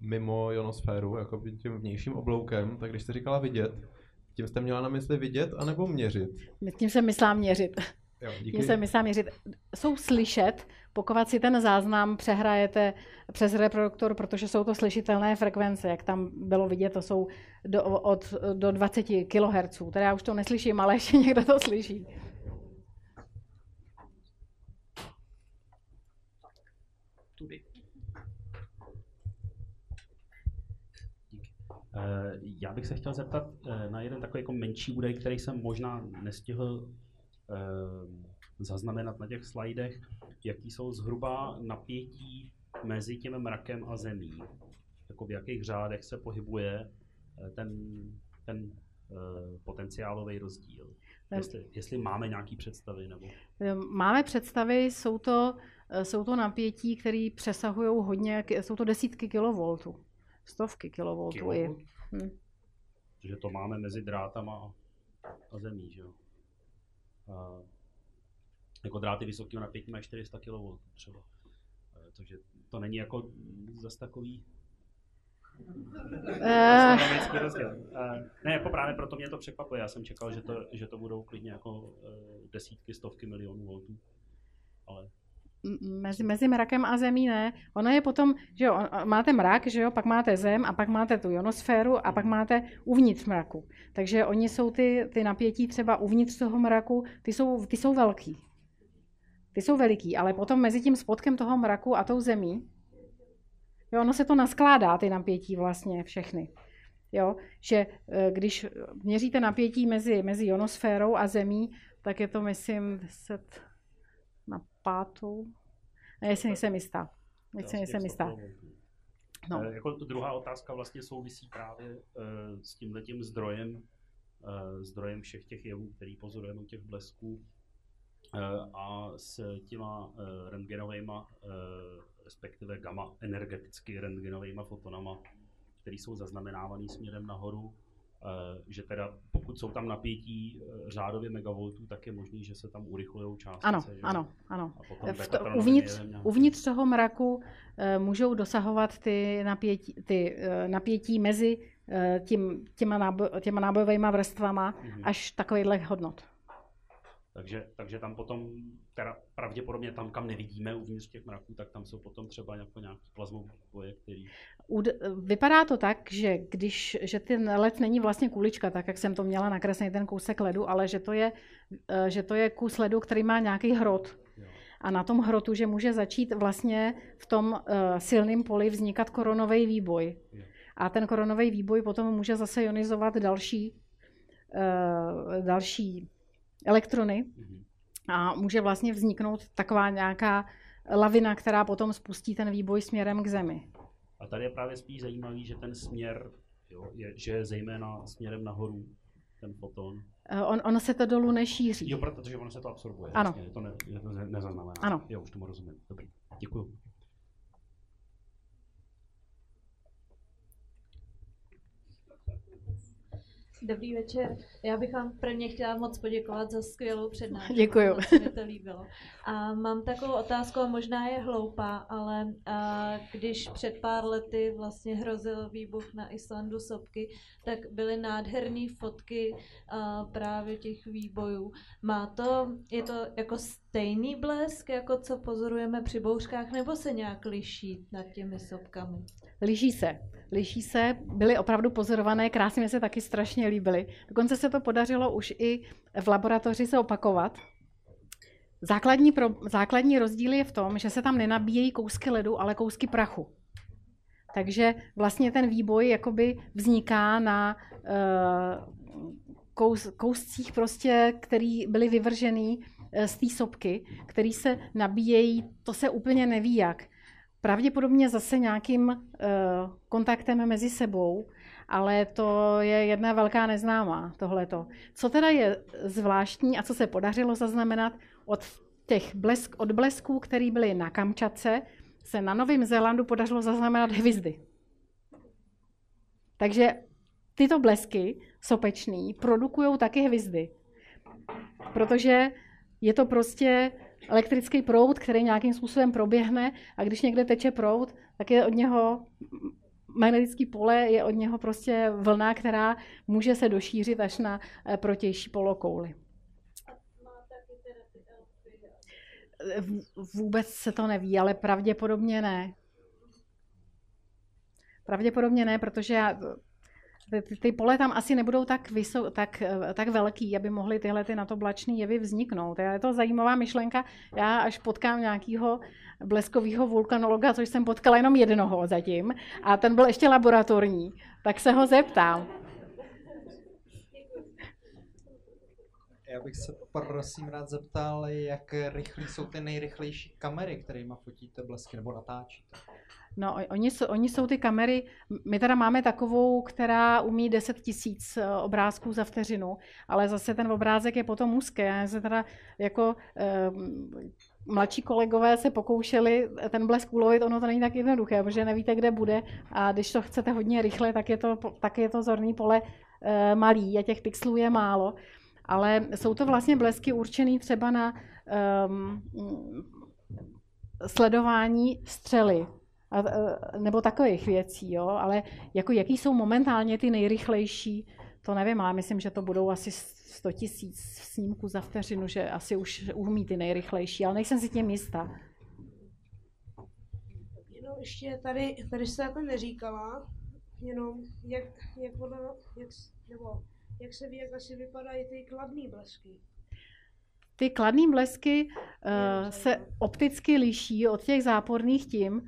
mimo ionosféru, jako tím vnějším obloukem, tak když jste říkala vidět, tím jste měla na mysli vidět anebo měřit? Tím jsem myslela měřit. Jo, díky. Tím jsem myslela měřit. Jsou slyšet, pokud si ten záznam přehrajete přes reproduktor, protože jsou to slyšitelné frekvence, jak tam bylo vidět, to jsou do, od, do 20 kHz. Teda já už to neslyším, ale ještě někdo to slyší. tudy. Eh, já bych se chtěl zeptat eh, na jeden takový jako menší údaj, který jsem možná nestihl eh, zaznamenat na těch slajdech, jaký jsou zhruba napětí mezi tím mrakem a zemí. Jako v jakých řádech se pohybuje ten, ten potenciálový rozdíl. Jestli, jestli máme nějaké představy? Nebo... Máme představy, jsou to Eh, jsou to napětí, které přesahují hodně, jsou to desítky kilovoltů, stovky kilovoltů. I. Hm. Takže to máme mezi drátama a zemí, že jo? A, jako dráty vysokého napětí mají 400 kV třeba. Eh, takže to není jako zase takový Uh... Ne, jako právě proto mě to překvapuje. Já jsem čekal, že to, že to budou klidně jako desítky, stovky milionů voltů. Ale mezi, mezi mrakem a zemí ne. Ono je potom, že jo, máte mrak, že jo, pak máte zem a pak máte tu ionosféru a pak máte uvnitř mraku. Takže oni jsou ty, ty napětí třeba uvnitř toho mraku, ty jsou, ty jsou velký. Ty jsou veliký, ale potom mezi tím spodkem toho mraku a tou zemí, jo, ono se to naskládá, ty napětí vlastně všechny. Jo, že e, když měříte napětí mezi, mezi ionosférou a zemí, tak je to, myslím, 10, na pátou. Si nejsem jistá. Si nejsem jistá. No. E, jako druhá otázka vlastně souvisí právě e, s tímhletím zdrojem, e, zdrojem všech těch jevů, který pozorujeme u těch blesků e, a s těma e, rentgenovými, e, respektive gamma energeticky rentgenovými fotonama, které jsou zaznamenávané směrem nahoru, Eh, že teda pokud jsou tam napětí eh, řádově megavoltů, tak je možný, že se tam urychlují částice. Ano, že? ano, ano. V to, uvnitř, uvnitř toho mraku uh, můžou dosahovat ty napětí, ty, uh, napětí mezi uh, tím, těma, nábo, těma nábojovými vrstvama mm-hmm. až takovýhle hodnot. Takže, takže tam potom, teda pravděpodobně tam, kam nevidíme uvnitř těch mraků, tak tam jsou potom třeba jako nějaký plazmové boje, který... Vypadá to tak, že když, že ten led není vlastně kulička, tak jak jsem to měla nakreslený ten kousek ledu, ale že to je, eh, že to je kus ledu, který má nějaký hrot. A na tom hrotu, že může začít vlastně v tom uh, silném poli vznikat koronový výboj. A ten koronový výboj potom může zase ionizovat další, uh, další elektrony mhm. a může vlastně vzniknout taková nějaká lavina, která potom spustí ten výboj směrem k Zemi. A tady je právě spíš zajímavý, že ten směr, jo, je, že je zejména směrem nahoru ten foton. Eh, on, ono se to dolů nešíří. Jo, protože ono se to absorbuje. Ano. Vlastně, to, ne, ne, nezaznamená. Ano. Jo, už tomu rozumím. Dobrý, děkuji. Dobrý večer. Já bych vám prvně chtěla moc poděkovat za skvělou přednášku. Děkuju. Moc mi to líbilo. A mám takovou otázku, a možná je hloupá, ale a když před pár lety vlastně hrozil výbuch na Islandu sopky, tak byly nádherné fotky a právě těch výbojů. Má to, je to jako stejný blesk, jako co pozorujeme při bouřkách, nebo se nějak liší nad těmi sopkami? Liší se. Liší se, byly opravdu pozorované, krásně mi se taky strašně líbily. Dokonce se to podařilo už i v laboratoři se opakovat. Základní, pro, základní rozdíl je v tom, že se tam nenabíjejí kousky ledu, ale kousky prachu. Takže vlastně ten výboj jakoby vzniká na uh, kous, kouscích, prostě, který byly vyvržený uh, z té sopky, který se nabíjejí, to se úplně neví jak. Pravděpodobně zase nějakým uh, kontaktem mezi sebou, ale to je jedna velká neznámá, tohleto. Co teda je zvláštní a co se podařilo zaznamenat od těch blesk, od blesků, které byly na Kamčatce, se na Novém Zélandu podařilo zaznamenat hvězdy. Takže tyto blesky sopečný produkují taky hvězdy. Protože je to prostě elektrický proud, který nějakým způsobem proběhne a když někde teče proud, tak je od něho magnetický pole, je od něho prostě vlna, která může se došířit až na eh, protější polokouli. Vůbec se to neví, ale pravděpodobně ne. Pravděpodobně ne, protože já, ty, ty pole tam asi nebudou tak, vysou, tak, tak velký, aby mohly tyhle ty natoblačné jevy vzniknout. Je to zajímavá myšlenka. Já až potkám nějakého bleskového vulkanologa, což jsem potkala jenom jednoho zatím, a ten byl ještě laboratorní, tak se ho zeptám. Já bych se prosím rád zeptal, jak rychlí jsou ty nejrychlejší kamery, kterými fotíte blesky nebo natáčíte? No, oni, jsou, oni jsou ty kamery, my teda máme takovou, která umí 10 tisíc eh, obrázků za vteřinu, ale zase ten obrázek je potom úzký. Já se teda jako eh, mladší kolegové se pokoušeli ten blesk ulovit, ono to není tak jednoduché, protože nevíte, kde bude a když to chcete hodně rychle, tak je to, tak je to zorný pole eh, malý a těch pixelů je málo. Ale jsou to vlastně blesky určené třeba na um, sledování střely, a, e, nebo takových věcí, jo? ale jako jaký jsou momentálně ty nejrychlejší, to nevím, ale myslím, že to budou asi 100 tisíc snímků za vteřinu, že asi už umí ty nejrychlejší, ale nejsem si tím jistá. Jenom ještě tady, tady se jako neříkala, jenom jak, jak, ona, jak, nebo jak se ví, jak asi vypadají ty kladné blesky. Ty kladné blesky uh, se opticky liší od těch záporných tím,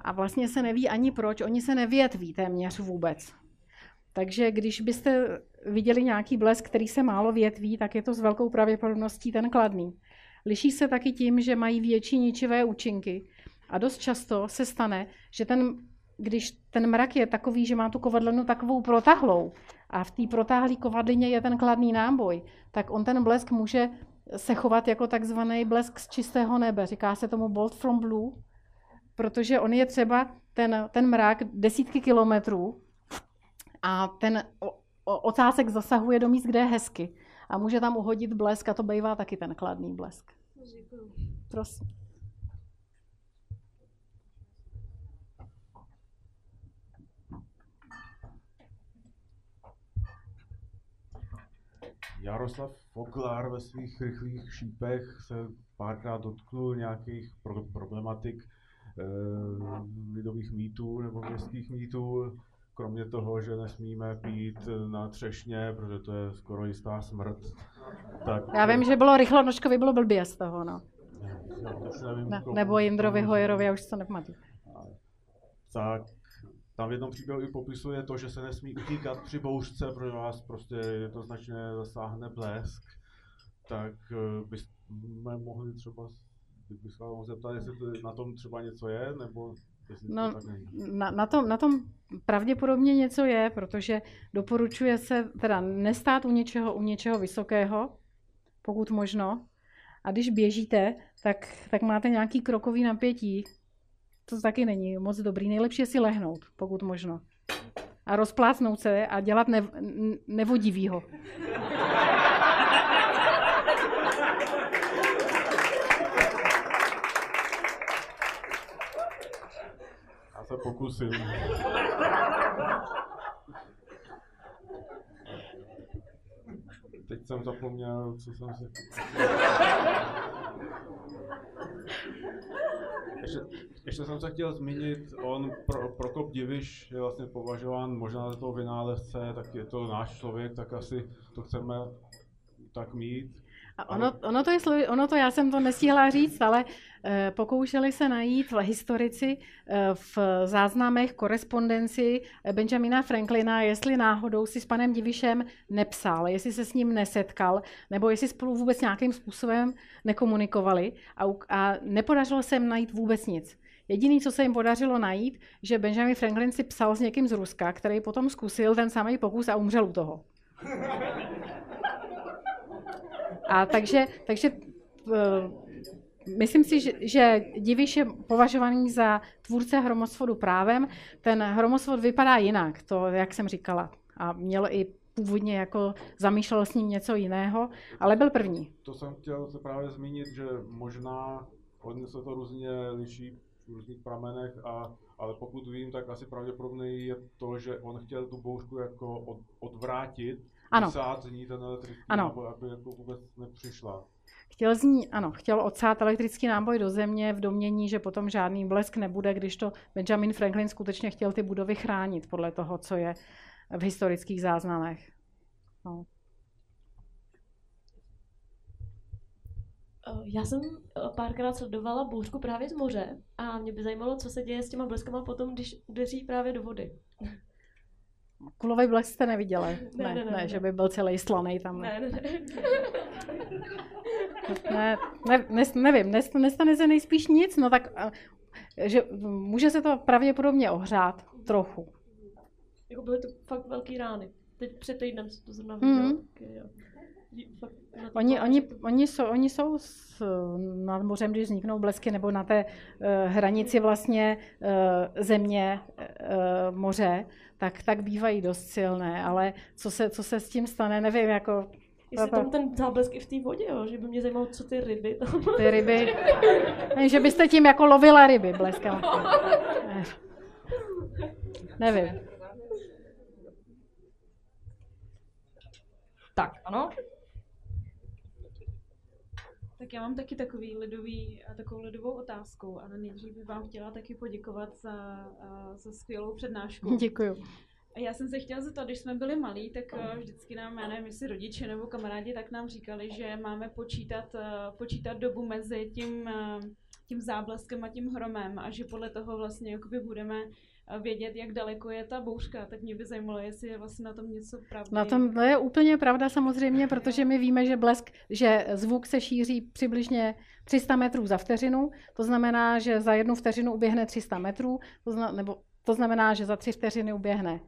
a vlastně se neví ani proč, oni se nevětví téměř vůbec. Takže když byste viděli nějaký blesk, který se málo větví, tak je to s velkou pravděpodobností ten kladný. Liší se taky tím, že mají větší ničivé účinky. A dost často se stane, že ten, když ten mrak je takový, že má tu kovadlinu takovou protahlou a v té protáhlé kovadlině je ten kladný náboj, tak on ten blesk může se chovat jako takzvaný blesk z čistého nebe. Říká se tomu bolt from blue protože on je třeba ten, ten mrak desítky kilometrů a ten ocásek zasahuje do míst, kde je hezky. A může tam uhodit blesk a to bývá taky ten kladný blesk. Prosím. Jaroslav Foglar ve svých rychlých šípech se párkrát dotknul nějakých pro- problematik lidových mýtů nebo městských mýtů, kromě toho, že nesmíme pít na třešně, protože to je skoro jistá smrt. Tak, Já vím, že bylo rychlo nožkovi, bylo blbě z toho, no. nevím, ne, nebo Jindrovi Hojerovi, já už to nepamatuju. Tak tam v jednom příběhu i popisuje to, že se nesmí utíkat při bouřce, protože vás prostě jednoznačně zasáhne blesk. Tak eh, bychom mohli třeba bych se mohl zeptat, jestli na tom třeba něco je, nebo No, to na, na, tom, na tom pravděpodobně něco je, protože doporučuje se teda nestát u něčeho, u něčeho vysokého, pokud možno. A když běžíte, tak, tak máte nějaký krokový napětí. To taky není moc dobrý. Nejlepší je si lehnout, pokud možno. a rozplácnout se a dělat nev, nevodivýho. Se pokusím. Teď jsem zapomněl, co jsem si... Ještě, ještě jsem se chtěl zmínit, on, Pro, Prokop Diviš je vlastně považován možná za toho vynálezce, tak je to náš člověk, tak asi to chceme tak mít. A ono, ono, to je, ono to, já jsem to nestihla říct, ale e, pokoušeli se najít historici e, v záznamech, korespondenci Benjamina Franklina, jestli náhodou si s panem Divišem nepsal, jestli se s ním nesetkal, nebo jestli spolu vůbec nějakým způsobem nekomunikovali a, a nepodařilo se jim najít vůbec nic. Jediný, co se jim podařilo najít, že Benjamin Franklin si psal s někým z Ruska, který potom zkusil ten samý pokus a umřel u toho. A takže, takže uh, myslím si, že, že Diviš je považovaný za tvůrce hromosvodu právem. Ten hromosvod vypadá jinak, to, jak jsem říkala. A měl i původně jako zamýšlel s ním něco jiného, ale byl první. To jsem chtěl se právě zmínit, že možná hodně se to různě liší v různých pramenech, a, ale pokud vím, tak asi pravděpodobné je to, že on chtěl tu bouřku jako od, odvrátit, ano. z ní ten elektrický ano. náboj, aby jako vůbec nepřišla. Chtěl z ní, ano, chtěl odsát elektrický náboj do země v domění, že potom žádný blesk nebude, když to Benjamin Franklin skutečně chtěl ty budovy chránit podle toho, co je v historických záznamech. No. Eh, já jsem eh, párkrát sledovala bouřku právě z moře a mě by zajímalo, co se děje s těma bleskama potom, když udeří právě do vody. Kulový blesk jste neviděli? Ne, ne, ne, ne, ne, že by byl celý slaný tam. Ne, ne, ne. ne, ne, ne nevím, nestane se nejspíš nic, no tak že může se to pravděpodobně ohřát trochu. Jako byly to fakt velký rány. Teď před týdnem jsem to zrovna viděla. Mm. Oni, oni, oni, jsou, oni jsou s, nad mořem, když vzniknou blesky, nebo na té uh, hranici vlastně uh, země, uh, moře, tak, tak bývají dost silné, ale co se, co se s tím stane, nevím, jako... Jestli tam ten záblesk i v té vodě, jo? že by mě zajímalo, co ty ryby tam... Ty ryby, ne, že byste tím jako lovila ryby bleskama. Ne. Nevím. Tak, ano. Tak já mám taky takový lidový, takovou lidovou otázku, ale nejdřív bych vám chtěla taky poděkovat za, za skvělou přednášku. Děkuju. A já jsem se chtěla zeptat, když jsme byli malí, tak vždycky nám, já nevím, jestli rodiče nebo kamarádi, tak nám říkali, že máme počítat, počítat dobu mezi tím, tím zábleskem a tím hromem a že podle toho vlastně jakoby budeme vědět, jak daleko je ta bouřka, tak mě by zajímalo, jestli je vlastně na tom něco pravdy. Na tom to je úplně pravda samozřejmě, protože my víme, že blesk, že zvuk se šíří přibližně 300 metrů za vteřinu, to znamená, že za jednu vteřinu uběhne 300 metrů, to, zna, nebo, to znamená, že za tři vteřiny uběhne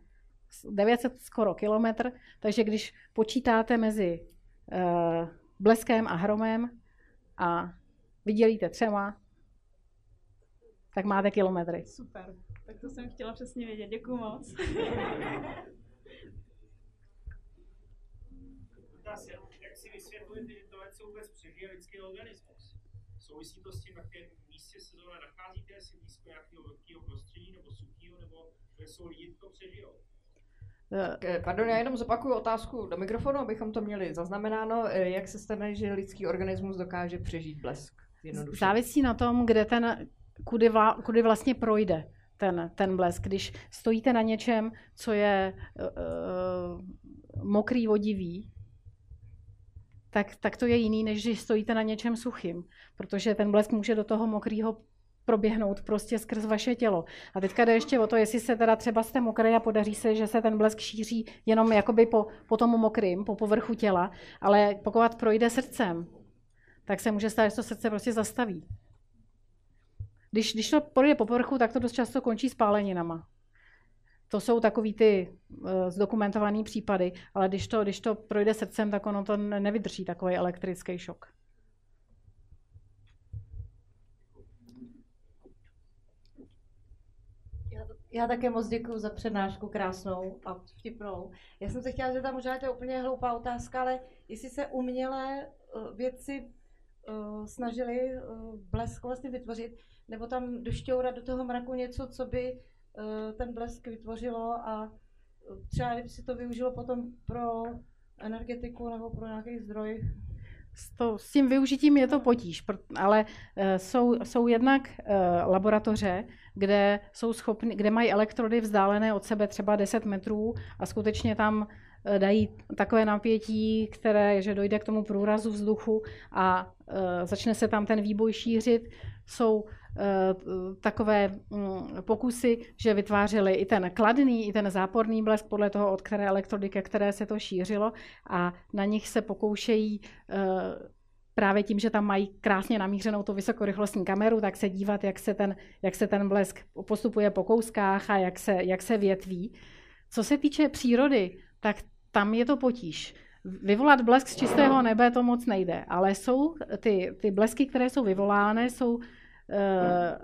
900 skoro kilometr, takže když počítáte mezi uh, bleskem a hromem a vydělíte třema, tak máte kilometry. Super. Tak to jsem chtěla přesně vědět. Děkuji moc. jak si vysvětlujete, že tohle se vůbec přežije lidský organismus? Souvisí to s tím, v jakém místě se zrovna nacházíte, jestli blízko nějakého velkého prostředí nebo suchého, nebo že jsou lidi, to přežijou? Eh, pardon, já jenom zopakuju otázku do mikrofonu, abychom to měli zaznamenáno. Eh, jak se stane, že lidský organismus dokáže přežít blesk? Závisí na tom, kde ten, kudy, vla, kudy vlastně projde ten, ten blesk. Když stojíte na něčem, co je uh, mokrý, vodivý, tak, tak to je jiný, než když stojíte na něčem suchým, protože ten blesk může do toho mokrého proběhnout prostě skrz vaše tělo. A teďka jde ještě o to, jestli se teda třeba jste mokrý a podaří se, že se ten blesk šíří jenom jakoby po, po tomu mokrým, po povrchu těla, ale pokud projde srdcem, tak se může stát, že to srdce prostě zastaví. Když, když to projde po povrchu, tak to dost často končí spáleninama. To jsou takový ty uh, zdokumentované případy, ale když to, když to projde srdcem, tak ono to nevydrží takový elektrický šok. Já také moc děkuji za přednášku krásnou a vtipnou. Já jsem se chtěla zeptat, možná to je úplně hloupá otázka, ale jestli se umělé uh, věci uh, snažili uh, blesk vlastně vytvořit, nebo tam došťourat do toho mraku něco, co by uh, ten blesk vytvořilo a třeba kdyby si to využilo potom pro energetiku nebo pro nějaký zdroj. S, to, s tím využitím je to potíž, ale jsou, jsou jednak laboratoře, kde, jsou schopni, kde mají elektrody vzdálené od sebe třeba 10 metrů a skutečně tam dají takové napětí, které, že dojde k tomu průrazu vzduchu a uh, začne se tam ten výboj šířit. Jsou Eh, takové mm, pokusy, že vytvářely i ten kladný, i ten záporný blesk podle toho, od které elektrody, ke které se to šířilo a na nich se pokoušejí eh, právě tím, že tam mají krásně namířenou tu vysokorychlostní kameru, tak se dívat, jak se ten, jak se ten blesk postupuje po kouskách a jak se, jak se větví. Co se týče přírody, tak tam je to potíž. Vyvolat blesk z čistého nebe to moc nejde, ale jsou ty, ty blesky, které jsou vyvolány, jsou Eh,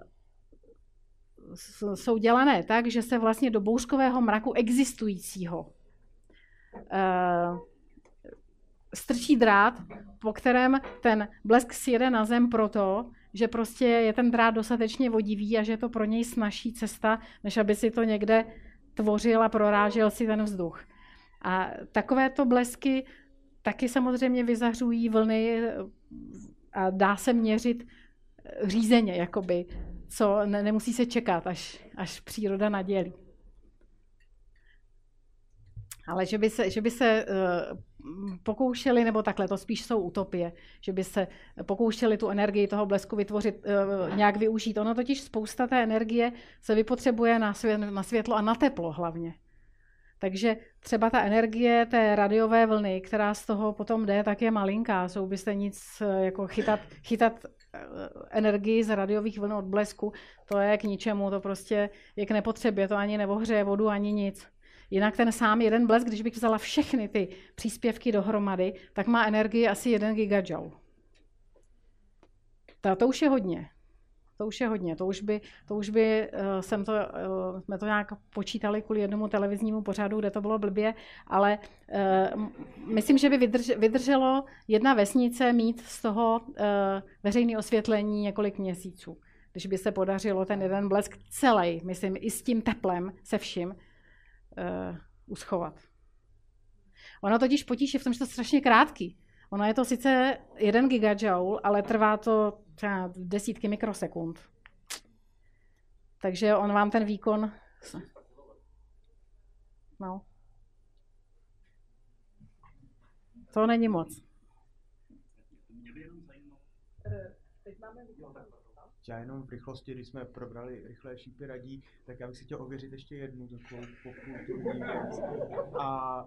jsou dělané tak, že se vlastně do bouřkového mraku existujícího eh, strčí drát, po kterém ten blesk sjede na zem proto, že prostě je ten drát dostatečně vodivý a že je to pro něj snažší cesta, než aby si to někde tvořil a prorážel si ten vzduch. A takovéto blesky taky samozřejmě vyzařují vlny a dá se měřit řízeně, jakoby, co ne, nemusí se čekat, až, až příroda nadělí. Ale že by se, že by se uh, pokoušeli, nebo takhle, to spíš jsou utopie, že by se pokoušeli tu energii toho blesku vytvořit, nějak využít. Ono totiž spousta té energie se vypotřebuje na světlo a na teplo hlavně. Takže třeba ta energie té radiové vlny, která z toho potom jde, tak je malinká. Jsou byste nic eh, jako chytat, chytat Eh, energii z radiových vln od blesku, to je k ničemu, to prostě je k nepotřebě, to ani neohřeje vodu, ani nic. Jinak ten sám jeden blesk, když bych vzala všechny ty příspěvky dohromady, tak má energii asi 1 gigajoule. To už je hodně. To už je hodně, to už by, to už by uh, jsem to, uh, jsme to nějak počítali kvůli jednomu televiznímu pořadu, kde to bylo blbě, ale uh, myslím, že by vydrž, vydrželo jedna vesnice mít z toho uh, veřejné osvětlení několik měsíců. Když by se podařilo ten jeden blesk celý, myslím, i s tím teplem, se vším, uh, uschovat. Ono totiž potíž je v tom, že to je strašně krátký. Ono je to sice 1 gigajoule, ale trvá to třeba desítky mikrosekund. Takže on vám ten výkon... No. To není moc. Já jenom v rychlosti, když jsme probrali rychlé šípy radí, tak já bych si chtěl ověřit ještě jednu takovou popkulturní A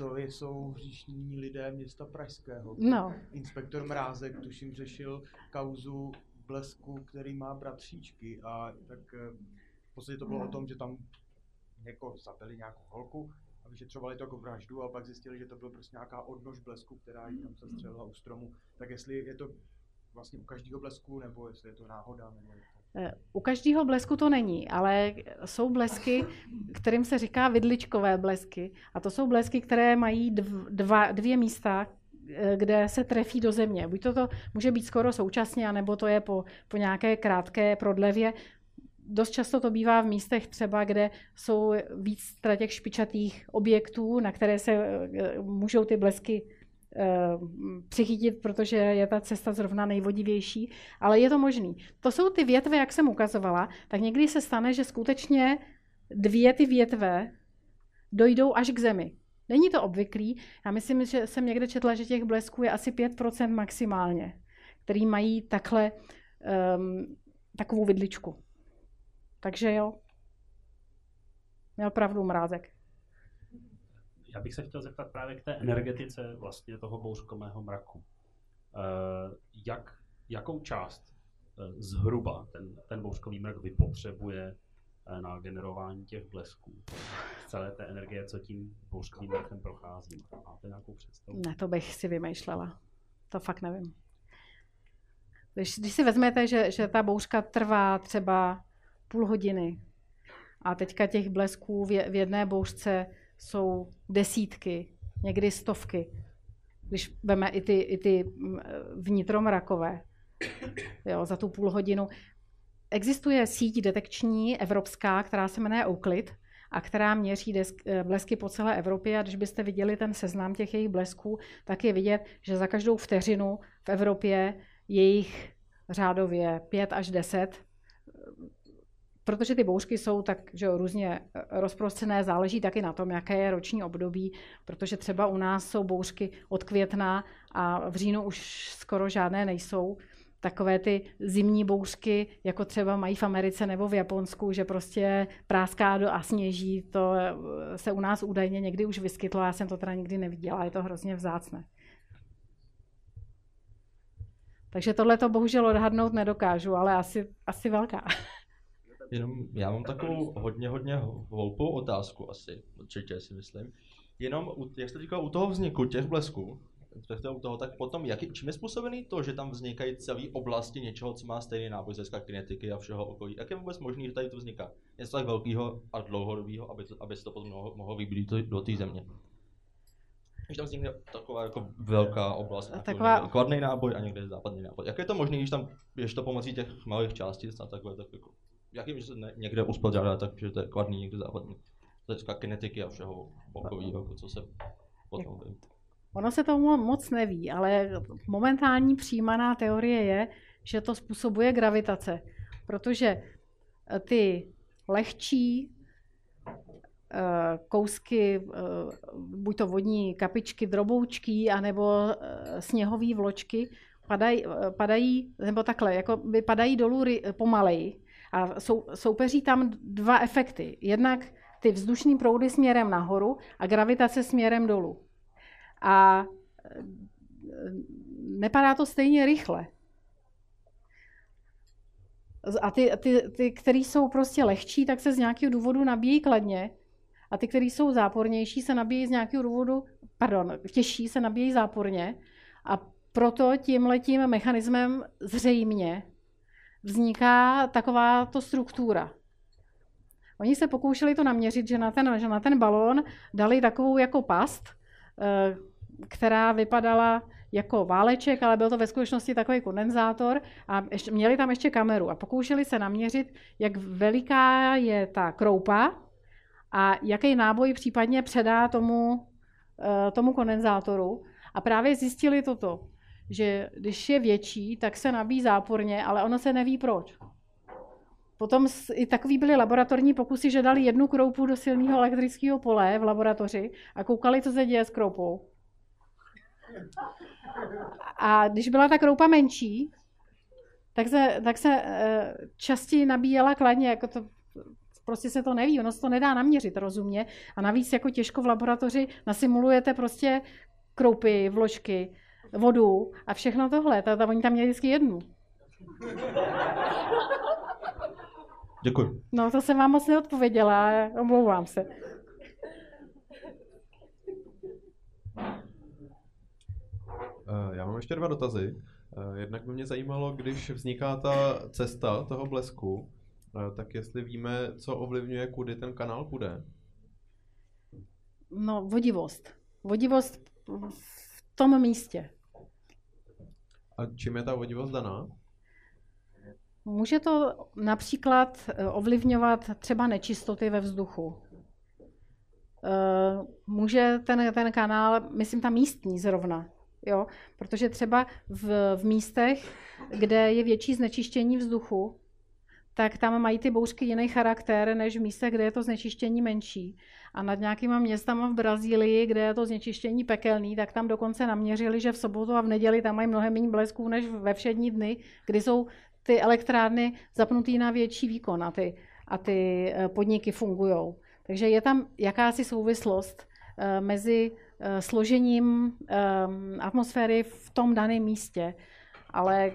to jsou hříšní lidé města Pražského. No. Inspektor Mrázek, tuším, řešil kauzu blesku, který má bratříčky a tak eh, v podstatě to bylo o tom, že tam jako zabili nějakou holku a vyšetřovali to jako vraždu a pak zjistili, že to byl prostě nějaká odnož blesku, která jí tam se střelila u stromu. Tak jestli je to vlastně u každého blesku, nebo jestli je to náhoda, nebo je to... Eh, u každého blesku to není, ale jsou blesky, kterým se říká vidličkové blesky. A to jsou blesky, které mají dva, dvě místa, eh, kde se trefí do země. Buď to, to může být skoro současně, anebo to je po, po nějaké krátké prodlevě. Dost často to bývá v místech třeba, kde jsou víc těch špičatých objektů, na které se eh, můžou ty blesky přichytit, protože je ta cesta zrovna nejvodivější, ale je to možný. To jsou ty větve, jak jsem ukazovala, tak někdy se stane, že skutečně dvě ty větve dojdou až k zemi. Není to obvyklý. Já myslím, že jsem někde četla, že těch blesků je asi 5% maximálně, který mají takhle um, takovou vidličku. Takže jo, měl pravdu mrázek já bych se chtěl zeptat právě k té energetice vlastně toho bouřkomého mraku. Eh, jak, jakou část eh, zhruba ten, ten bouřkový mrak vypotřebuje eh, na generování těch blesků? Celé té energie, co tím bouřkovým mrakem prochází. Máte nějakou představu? Ne, to bych si vymýšlela. To fakt nevím. Když, když si vezmete, že, že ta bouřka trvá třeba půl hodiny, A teďka těch blesků v jedné bouřce jsou desítky, někdy stovky, když veme i ty, i ty mm, vnitromrakové jo, za tu půl hodinu. Existuje síť detekční evropská, která se jmenuje Euclid a která měří desk, eh, blesky po celé Evropě. A když byste viděli ten seznam těch jejich blesků, tak je vidět, že za každou vteřinu v Evropě je jich řádově 5 až 10 protože ty bouřky jsou tak že jo, různě rozprostřené, záleží taky na tom, jaké je roční období, protože třeba u nás jsou bouřky od května a v říjnu už skoro žádné nejsou. Takové ty zimní bouřky, jako třeba mají v Americe nebo v Japonsku, že prostě práská do a sněží, to se u nás údajně někdy už vyskytlo, já jsem to teda nikdy neviděla, je to hrozně vzácné. Takže tohle to bohužel odhadnout nedokážu, ale asi, asi velká. Jenom já mám takovou hodně, hodně hloupou otázku asi, určitě si myslím. Jenom, jak jste říkal, u toho vzniku těch blesků, u toho, tak potom, jaký, čím je způsobený to, že tam vznikají celé oblasti něčeho, co má stejný náboj ze kinetiky a všeho okolí? Jak je vůbec možné, že tady to vzniká? Něco tak velkého a dlouhodobého, aby, to, aby se to potom mohlo, mohlo vybít do té země? Když tam vznikne taková jako velká oblast, taková... kladný náboj a někde západný náboj. Jak je to možné, když tam ještě to pomocí těch malých částic a takové, tak jako jakým, že se někde uspořádá, takže to je kladný, někde západní. To je kinetiky a všeho okolí, jako co se potom vím. Ono se tomu moc neví, ale momentální přijímaná teorie je, že to způsobuje gravitace, protože eh, ty lehčí eh, kousky, eh, buď to vodní kapičky, droboučky, anebo sněhové vločky, padají, padají, nebo takhle, jako by padají dolů pomaleji a sou, soupeří tam dva efekty. Jednak ty vzdušní proudy směrem nahoru a gravitace směrem dolů. A e, nepadá to stejně rychle. A ty, ty, ty které jsou prostě lehčí, tak se z nějakého důvodu nabíjí kladně. A ty, které jsou zápornější, se nabíjí z nějakého důvodu, pardon, těžší se nabíjí záporně. A proto tím letím mechanismem zřejmě vzniká takováto struktura. Oni se pokoušeli to naměřit, že na ten, že na ten balón dali takovou jako past, eh, která vypadala jako váleček, ale byl to ve skutečnosti takový kondenzátor a ještě, měli tam ještě kameru a pokoušeli se naměřit, jak veliká je ta kroupa a jaký náboj případně předá tomu, eh, tomu kondenzátoru. A právě zjistili toto, že když je větší, tak se nabíjí záporně, ale ono se neví proč. Potom i takový byly laboratorní pokusy, že dali jednu kroupu do silného elektrického pole v laboratoři a koukali, co se děje s kroupou. A když byla ta kroupa menší, tak se, tak se eh, častěji nabíjela kladně, jako to, prostě se to neví, ono se to nedá naměřit rozumně a navíc jako těžko v laboratoři nasimulujete prostě kroupy, vložky, vodu a všechno tohle. Ta, ta, oni tam měli vždycky jednu. Děkuji. No, to jsem vám moc neodpověděla, omlouvám se. Eh, já mám ještě dva dotazy. Eh, jednak by mě zajímalo, když vzniká ta cesta toho blesku, eh, tak jestli víme, co ovlivňuje, kudy ten kanál půjde. No, vodivost. Vodivost v tom místě. A čím je ta vodivost daná? Může to například eh, ovlivňovat třeba nečistoty ve vzduchu. Eh, může ten, ten kanál, myslím ta místní zrovna, jo? protože třeba v, v místech, kde je větší znečištění vzduchu, tak tam mají ty bouřky jiný charakter, než v místech, kde je to znečištění menší. A nad nějakýma městama v Brazílii, kde je to znečištění pekelný, tak tam dokonce naměřili, že v sobotu a v neděli tam mají mnohem méně blesků než ve všední dny, kdy jsou ty elektrárny zapnutý na větší výkon a ty, a ty eh, podniky fungují. Takže je tam jakási souvislost eh, mezi eh, složením atmosféry v tom daném místě. Ale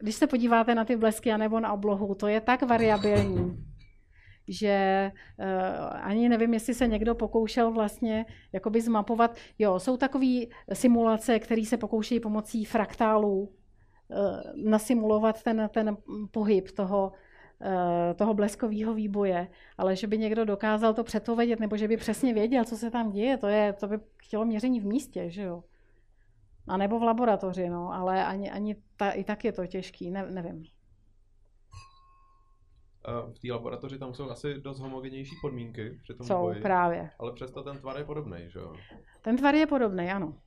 když se podíváte na ty blesky nebo na oblohu, to je tak variabilní, že uh, ani nevím, jestli se někdo pokoušel vlastně jakoby zmapovat. Jo, jsou takové simulace, které se pokoušejí pomocí fraktálů uh, nasimulovat ten, ten pohyb toho, eh, toho bleskového výboje, ale že by někdo dokázal to předpovědět, nebo že by přesně věděl, co se tam děje, to, je, to by chtělo měření v místě, že jo. A nebo v laboratoři, no, ale ani, ani ta, i tak je to těžký, ne, nevím. V té laboratoři tam jsou asi dost homogenější podmínky při tom Jsou, boji, právě. Ale přesto ten tvar je podobný, že jo? Ten tvar je podobný, ano.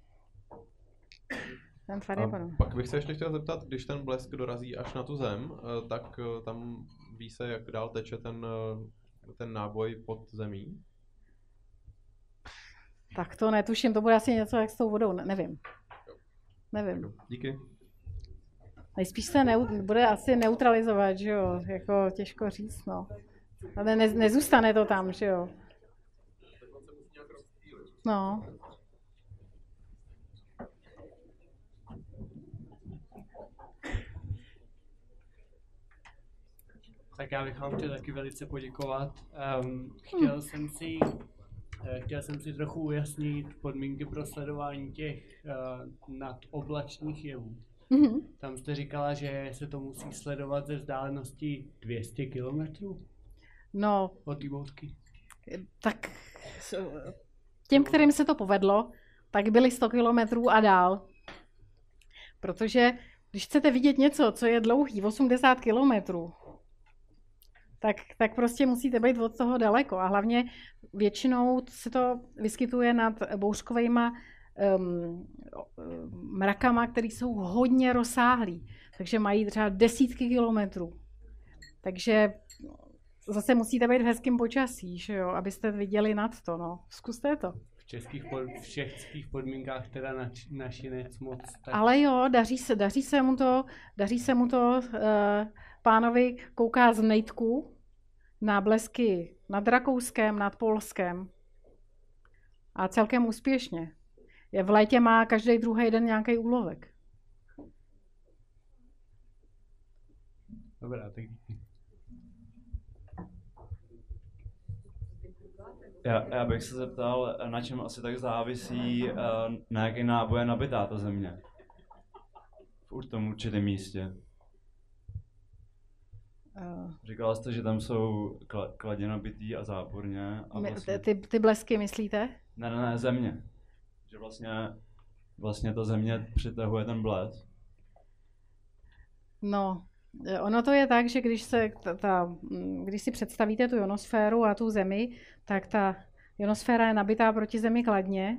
Ten tvar je podobný. pak bych se ještě chtěl zeptat, když ten blesk dorazí až na tu zem, eh, tak eh, tam ví se, jak dál teče ten, eh, ten náboj pod zemí? Tak to netuším, to bude asi něco jak s tou vodou, ne- nevím. Nevím. Díky. Nejspíš se neu, bude asi neutralizovat, že jo, jako těžko říct, no. Ale ne, nezůstane to tam, že jo. No. Tak já bych vám chtěl taky velice poděkovat. Um, chtěl jsem si eh, Chtěl jsem si trochu ujasnit podmínky pro sledování těch uh, nadoblačních jevů. Mhm. Tam jste říkala, že se to musí sledovat ze vzdálenosti 200 km No, od té bouřky. tak těm, kterým se to povedlo, tak byli 100 kilometrů a dál. Protože když chcete vidět něco, co je dlouhý 80 kilometrů, tak, tak prostě musíte být od toho daleko. A hlavně většinou se to vyskytuje nad bouřkovými um, mrakama, které jsou hodně rozsáhlý. Takže mají třeba desítky kilometrů. Takže zase musíte být v hezkém počasí, že jo, abyste viděli nad to. No. Zkuste to. V českých, pod, v českých podmínkách teda nač, našinec moc. Tak... Ale jo, daří se, daří se mu to, daří se mu to, uh, pánovi kouká z nejtku na blesky nad Rakouskem, nad Polskem. A celkem úspěšně. V létě má každý druhý den nějaký úlovek. Dobrá, tak. Já, já bych se zeptal, na čem asi tak závisí, eh, na jaký náboj je nabitá ta země. V tom určitém místě. Uh, Říkala jste, že tam jsou kla- kladě nabitý a záporně. A vlastně... ty, ty blesky myslíte? Ne, ne, ne, země. Že vlastně, vlastně ta země přitahuje ten blesk. No, eh, ono to je tak, že když, se ta, ta, mm, když si představíte tu ionosféru a tu zemi, tak ta ionosféra je nabitá proti zemi kladně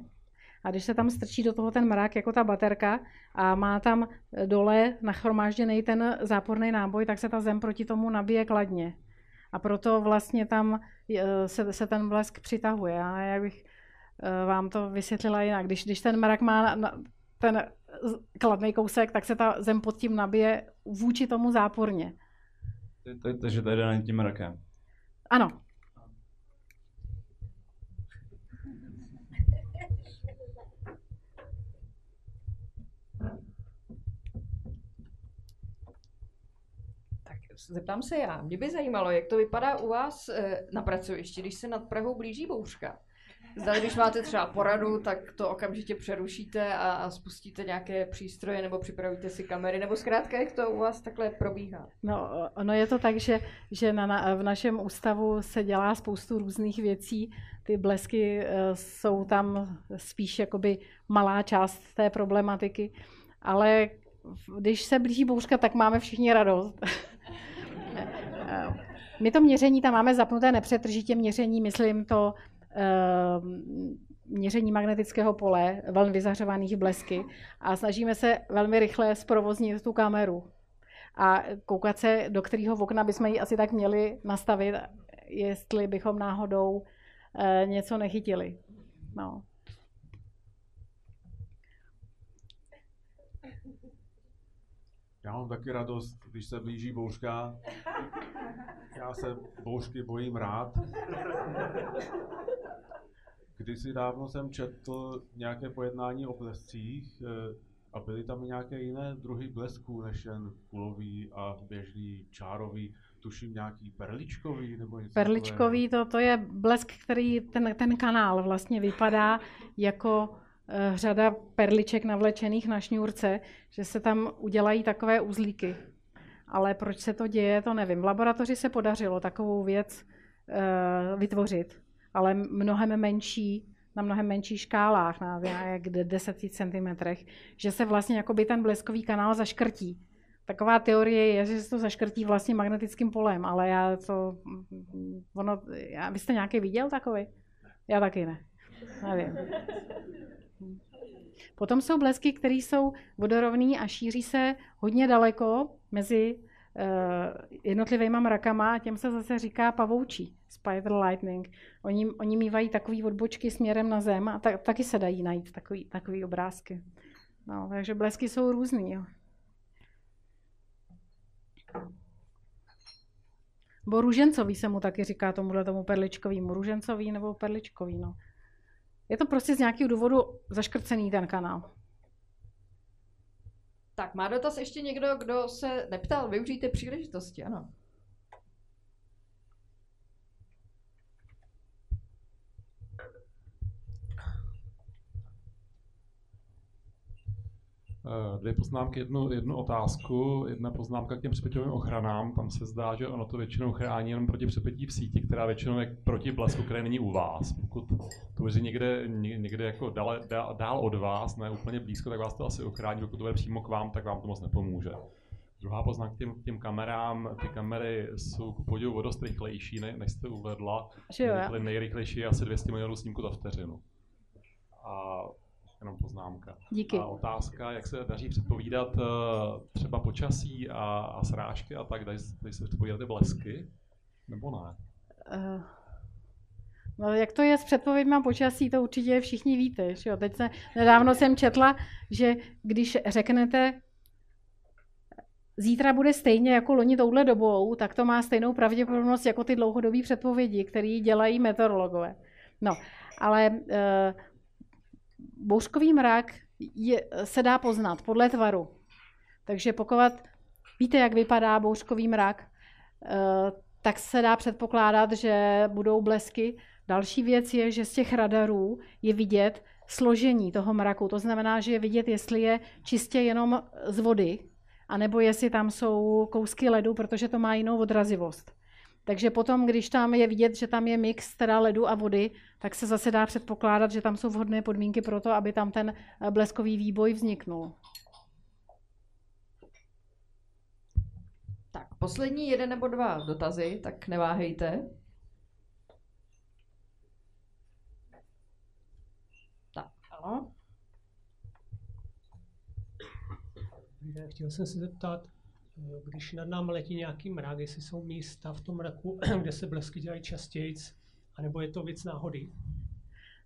a když se tam strčí do toho ten mrak jako ta baterka a má tam eh, dole nachromážděný ten záporný náboj, tak se ta zem proti tomu nabije kladně. A proto vlastně tam eh, se, se ten blesk přitahuje. A jak bych vám to vysvětlila jinak. Když, když ten mrak má na- na, ten kladný kousek, tak se ta zem pod tím nabije vůči tomu záporně. To- to- Takže to je daný tím mrakem. Ano. Zeptám se já. Mě by zajímalo, jak to vypadá u vás eh, na pracovišti, když se nad Prahou blíží bouřka. Zda, když máte třeba poradu, tak to okamžitě přerušíte a, a spustíte nějaké přístroje nebo připravíte si kamery, nebo zkrátka, jak to u vás takhle probíhá. No, ono je to tak, že, že na, na, v našem ústavu se dělá spoustu různých věcí. Ty blesky eh, jsou tam spíš jakoby malá část té problematiky, ale když se blíží bouřka, tak máme všichni radost. Eh, My to měření tam máme zapnuté nepřetržitě měření, myslím to eh, měření magnetického pole, vln vyzařovaných blesky a snažíme se velmi rychle zprovoznit tu kameru a koukat se, do kterého okna bychom ji asi tak měli nastavit, jestli bychom náhodou eh, něco nechytili. No. Já mám taky radost, když se blíží bouřka. Já se bouřky bojím rád. Kdysi dávno jsem četl nějaké pojednání o blescích eh, a byly tam nějaké jiné druhy blesků než jen kulový a běžný čárový. Tuším nějaký perličkový nebo něco Perličkový, to, to je blesk, který ten, ten kanál vlastně vypadá jako řada perliček navlečených na šňůrce, že se tam udělají takové uzlíky. ale proč se to děje, to nevím. V laboratoři se podařilo takovou věc uh, vytvořit, ale mnohem menší, na mnohem menších škálách, na jak 10 cm, že se vlastně jakoby ten bleskový kanál zaškrtí. Taková teorie je, že se to zaškrtí vlastně magnetickým polem, ale já to, ono, já, vy jste nějaký viděl takový? Já taky ne. Nevím. Potom jsou blesky, které jsou vodorovné a šíří se hodně daleko mezi uh, jednotlivými mrakama a těm se zase říká pavoučí, spider lightning. Oni, oni mývají takové odbočky směrem na zem a ta, taky se dají najít takový, takový obrázky. No, takže blesky jsou různý. Jo. Bo růžencový se mu taky říká tomuhle tomu perličkovýmu. Růžencový nebo perličkový, no. Je to prostě z nějakého důvodu zaškrcený ten kanál. Tak, má dotaz ještě někdo, kdo se neptal? Využijte příležitosti, ano. Dvě poznámky, jednu, jednu otázku. Jedna poznámka k těm přepěťovým ochranám. Tam se zdá, že ono to většinou chrání jenom proti přepětí v síti, která většinou je proti blesku, který není u vás. Pokud to je někde, někde jako dál, dál, dál od vás, ne úplně blízko, tak vás to asi ochrání. Pokud to je přímo k vám, tak vám to moc nepomůže. Druhá poznámka k těm, těm kamerám. Ty kamery jsou ku podivu dost rychlejší, ne, než jste uvedla. nejrychlejší je asi 200 milionů snímků za vteřinu. A jenom poznámka. Díky. A otázka, jak se daří předpovídat uh, třeba počasí a, a srážky a tak, dají, dají se předpovídat ty blesky, nebo ne? Uh, no, jak to je s předpověďmi počasí, to určitě všichni víte. Že jo? Teď se, nedávno jsem četla, že když řeknete, zítra bude stejně jako loni touhle dobou, tak to má stejnou pravděpodobnost jako ty dlouhodobé předpovědi, které dělají meteorologové. No, ale uh, bouřkový mrak je, se dá poznat podle tvaru. Takže pokud víte, jak vypadá bouřkový mrak, eh, tak se dá předpokládat, že budou blesky. Další věc je, že z těch radarů je vidět složení toho mraku. To znamená, že je vidět, jestli je čistě jenom z vody, anebo jestli tam jsou kousky ledu, protože to má jinou odrazivost. Takže potom, když tam je vidět, že tam je mix teda ledu a vody, tak se zase dá předpokládat, že tam jsou vhodné podmínky pro to, aby tam ten eh, bleskový výboj vzniknul. Tak, poslední jeden nebo dva dotazy, tak neváhejte. Tak, ano. Chtěl jsem se zeptat, když nad námi letí nějaký mrak, jestli jsou místa v tom mraku, kde se blesky dělají častěji, anebo je to věc náhody?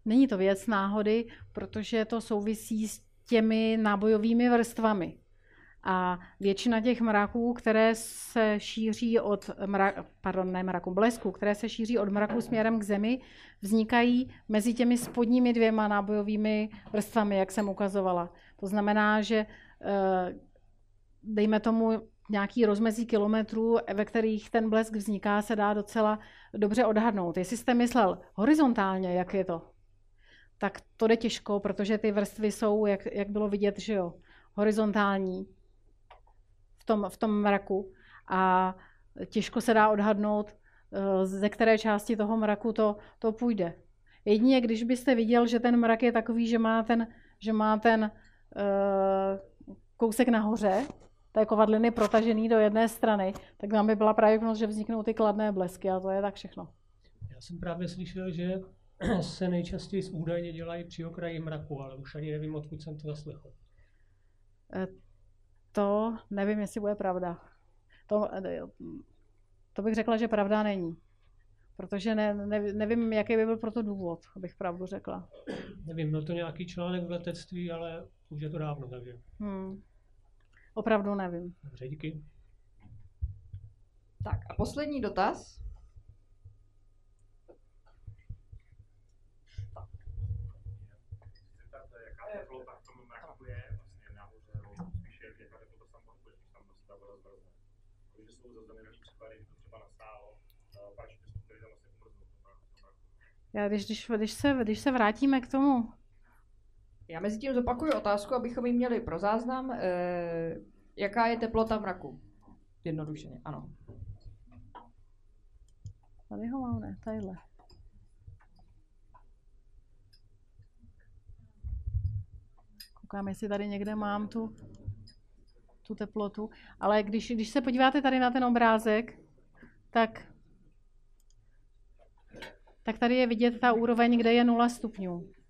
Není to věc náhody, protože to souvisí s těmi nábojovými vrstvami. A většina těch mraků, které se šíří od mra, pardon, ne mraku, blesku, které se šíří od mraku směrem k zemi, vznikají mezi těmi spodními dvěma nábojovými vrstvami, jak jsem ukazovala. To znamená, že eh, dejme tomu nějaký rozmezí kilometrů, ve kterých ten blesk vzniká, se dá docela dobře odhadnout. Jestli jste myslel horizontálně, jak je to, tak to jde těžko, protože ty vrstvy jsou, jak, jak bylo vidět, že jo, horizontální v tom, v tom mraku a těžko se dá odhadnout, eh, ze které části toho mraku to, to půjde. Jedině, když byste viděl, že ten mrak je takový, že má ten, že má ten uh, kousek nahoře, té kovadliny protažený do jedné strany, tak tam by byla pravděpodobnost, že vzniknou ty kladné blesky a to je tak všechno. Já jsem právě slyšel, že se nejčastěji údajně dělají při okraji mraku, ale už ani nevím, odkud jsem to zaslechl. E, to nevím, jestli bude pravda. To, e, to bych řekla, že pravda není. Protože ne, ne, nevím, jaký by byl pro to důvod, abych pravdu řekla. Nevím, byl to nějaký článek v letectví, ale už je to dávno, takže. Hmm. Opravdu nevím. Dobře, díky. Tak a poslední dotaz. Já když, když, když, se, když se vrátíme k tomu já mezi tím zopakuju otázku, abychom ji měli pro záznam. E, jaká je teplota mraku? Jednodušeně, ano. Tady ho mám, tadyhle. Koukám, jestli tady někde mám tu, tu teplotu. Ale když, když se podíváte tady na ten obrázek, tak, tak tady je vidět ta úroveň, kde je 0 stupňů.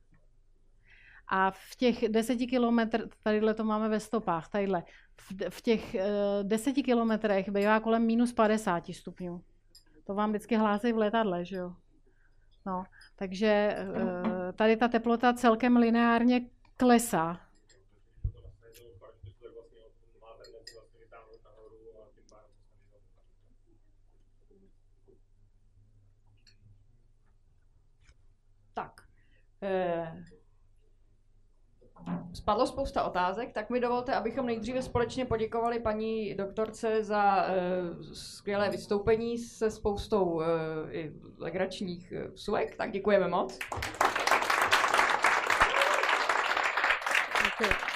A v těch deseti kilometrech, tadyhle to máme ve stopách, tadyhle, v, těch uh, deseti kilometrech bývá kolem minus 50 stupňů. To vám vždycky hlásí v letadle, že jo? No, takže uh, tady ta teplota celkem lineárně klesá. Tak. Eh, Spadlo spousta otázek, tak mi dovolte, abychom nejdříve společně poděkovali paní doktorce za uh, skvělé vystoupení se spoustou i legračních uh, vsuvek, tak děkujeme moc. Děkuji.